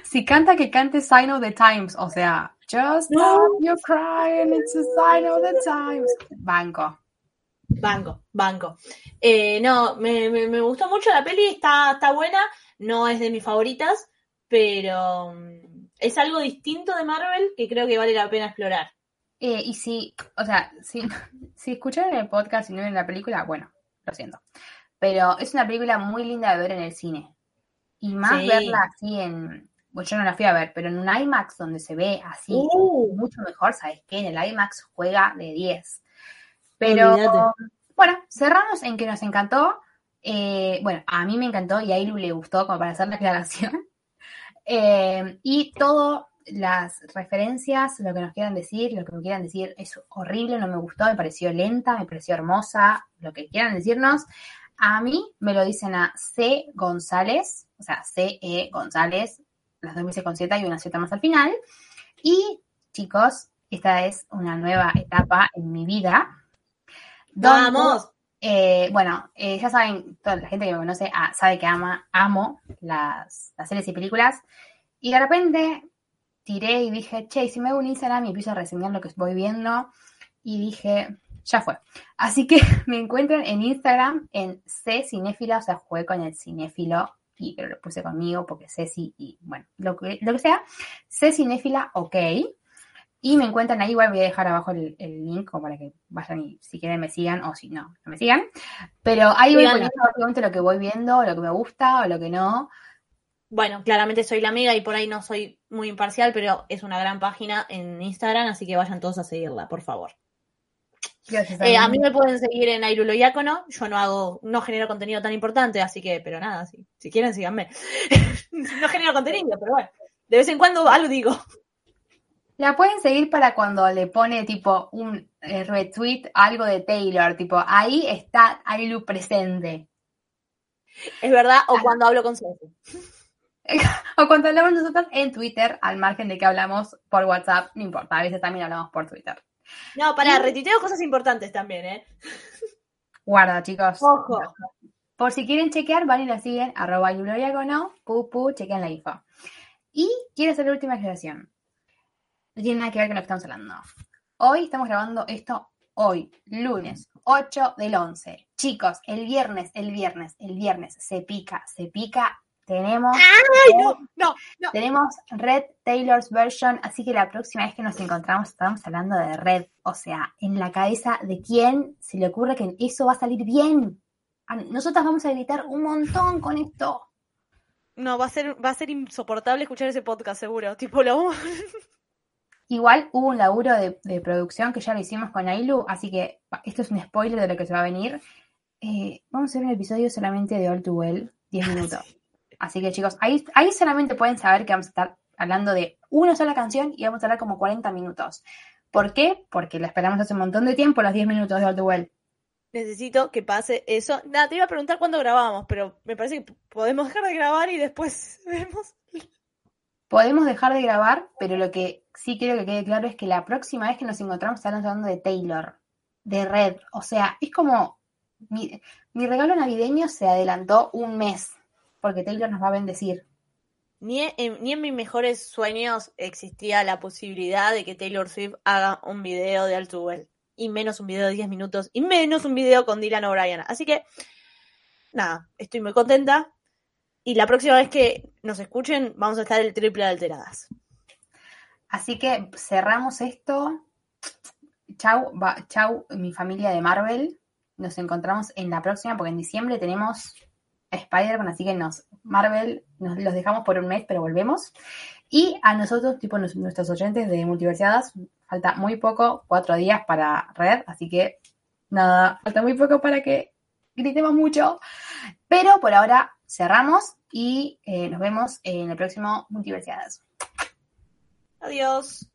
Si canta, que cante Sign of the Times, o sea, Just
No.
stop your crying, it's a sign of the times. Banco.
Banco, banco. Eh, no, me, me, me gustó mucho la peli, está, está buena, no es de mis favoritas, pero mm, es algo distinto de Marvel que creo que vale la pena explorar.
Eh, y si, o sea, si, si escucharon el podcast y no ven la película, bueno, lo siento. Pero es una película muy linda de ver en el cine. Y más
Sí.
verla así en. Bueno, yo no la fui a ver, pero en un IMAX donde se ve así
Uh.
mucho mejor, ¿sabes qué? En el IMAX juega de 10. Pero
Olvídate.
bueno, cerramos en que nos encantó. Eh, bueno, a mí me encantó y a Ilu le gustó como para hacer la aclaración. Eh, y todas las referencias, lo que nos quieran decir, lo que me quieran decir es horrible, no me gustó, me pareció lenta, me pareció hermosa, lo que quieran decirnos. A mí me lo dicen a C. González, o sea, C. E. González, las dos veces con Z y una Z más al final. Y chicos, esta es una nueva etapa en mi vida.
¡Vamos!
eh, bueno, eh, ya saben, toda la gente que me conoce ah, sabe que ama, amo las, series y películas. Y de repente tiré y dije, che, si me hago un Instagram y empiezo a reseñar lo que voy viendo. Y dije, ya fue. Así que me encuentran en Instagram en C Cinéfila, o sea, jugué con el cinéfilo, y, pero lo puse conmigo porque Ceci y bueno, lo que, lo que sea. C Cinéfila, ok. Y me encuentran ahí, igual voy a dejar abajo el, el link como para que vayan y si quieren me sigan o si no, no me sigan. Pero ahí voy poniendo básicamente lo que voy viendo, lo que me gusta o lo que no.
Bueno, claramente soy la amiga y por ahí no soy muy imparcial, pero es una gran página en Instagram, así que vayan todos a seguirla, por favor.
Gracias
Eh, a mí me pueden seguir en Airulo Iácono, yo no hago, no genero contenido tan importante, así que, pero nada, si, si quieren síganme. no genero contenido, pero bueno, de vez en cuando algo digo.
La pueden seguir para cuando le pone tipo un eh, retweet algo de Taylor, tipo ahí está Ailu presente.
Es verdad, o cuando hablo con Ceci.
O cuando hablamos nosotros en Twitter, al margen de que hablamos por WhatsApp, no importa, a veces también hablamos por Twitter.
No, para, retuiteo cosas importantes también, ¿eh?
Guarda, chicos.
Ojo.
Por si quieren chequear, van y la siguen, arroba no, pu, pu, chequen la info. Y quiero hacer la última aclaración. No tiene nada que ver con lo que estamos hablando. Hoy estamos grabando esto hoy, lunes 8 del 11. Chicos, el viernes, el viernes, el viernes, se pica, se pica. Tenemos,
¡Ay, no! No, no.
tenemos Red Taylor's version, así que la próxima vez que nos encontramos estamos hablando de Red. O sea, en la cabeza de quién se le ocurre que eso va a salir bien. A- Nosotras vamos a gritar un montón con esto.
No, va a ser, va a ser insoportable escuchar ese podcast, seguro. Tipo, lo
Igual hubo un laburo de, de producción que ya lo hicimos con Ailu, así que esto es un spoiler de lo que se va a venir. Eh, vamos a hacer un episodio solamente de All Too Well, 10 minutos. Así que chicos, ahí, ahí solamente pueden saber que vamos a estar hablando de una sola canción y vamos a hablar como 40 minutos. ¿Por qué? Porque la esperamos hace un montón de tiempo, los 10 minutos de All Too Well.
necesito que pase eso. Nada, te iba a preguntar cuándo grabábamos, pero me parece que podemos dejar de grabar y después vemos.
Podemos dejar de grabar, pero lo que sí quiero que quede claro es que la próxima vez que nos encontramos estaremos hablando de Taylor, de Red. O sea, es como mi, regalo navideño se adelantó un mes, porque Taylor nos va a bendecir.
Ni en, ni en mis mejores sueños existía la posibilidad de que Taylor Swift haga un video de Well. Y menos un video de 10 minutos. Y menos un video con Dylan O'Brien. Así que, nada, estoy muy contenta. Y la próxima vez que nos escuchen, vamos a estar el triple de alteradas.
Así que cerramos esto. Chau, va- chau, mi familia de Marvel. Nos encontramos en la próxima, porque en diciembre tenemos Spider-Man, así que nos, Marvel, nos los dejamos por un mes, pero volvemos. Y a nosotros, tipo nuestros oyentes de Multiversiadas, falta muy poco, cuatro días para Red, así que nada, falta muy poco para que gritemos mucho. Pero por ahora cerramos y eh, nos vemos en el próximo Multiversiadas.
Adiós.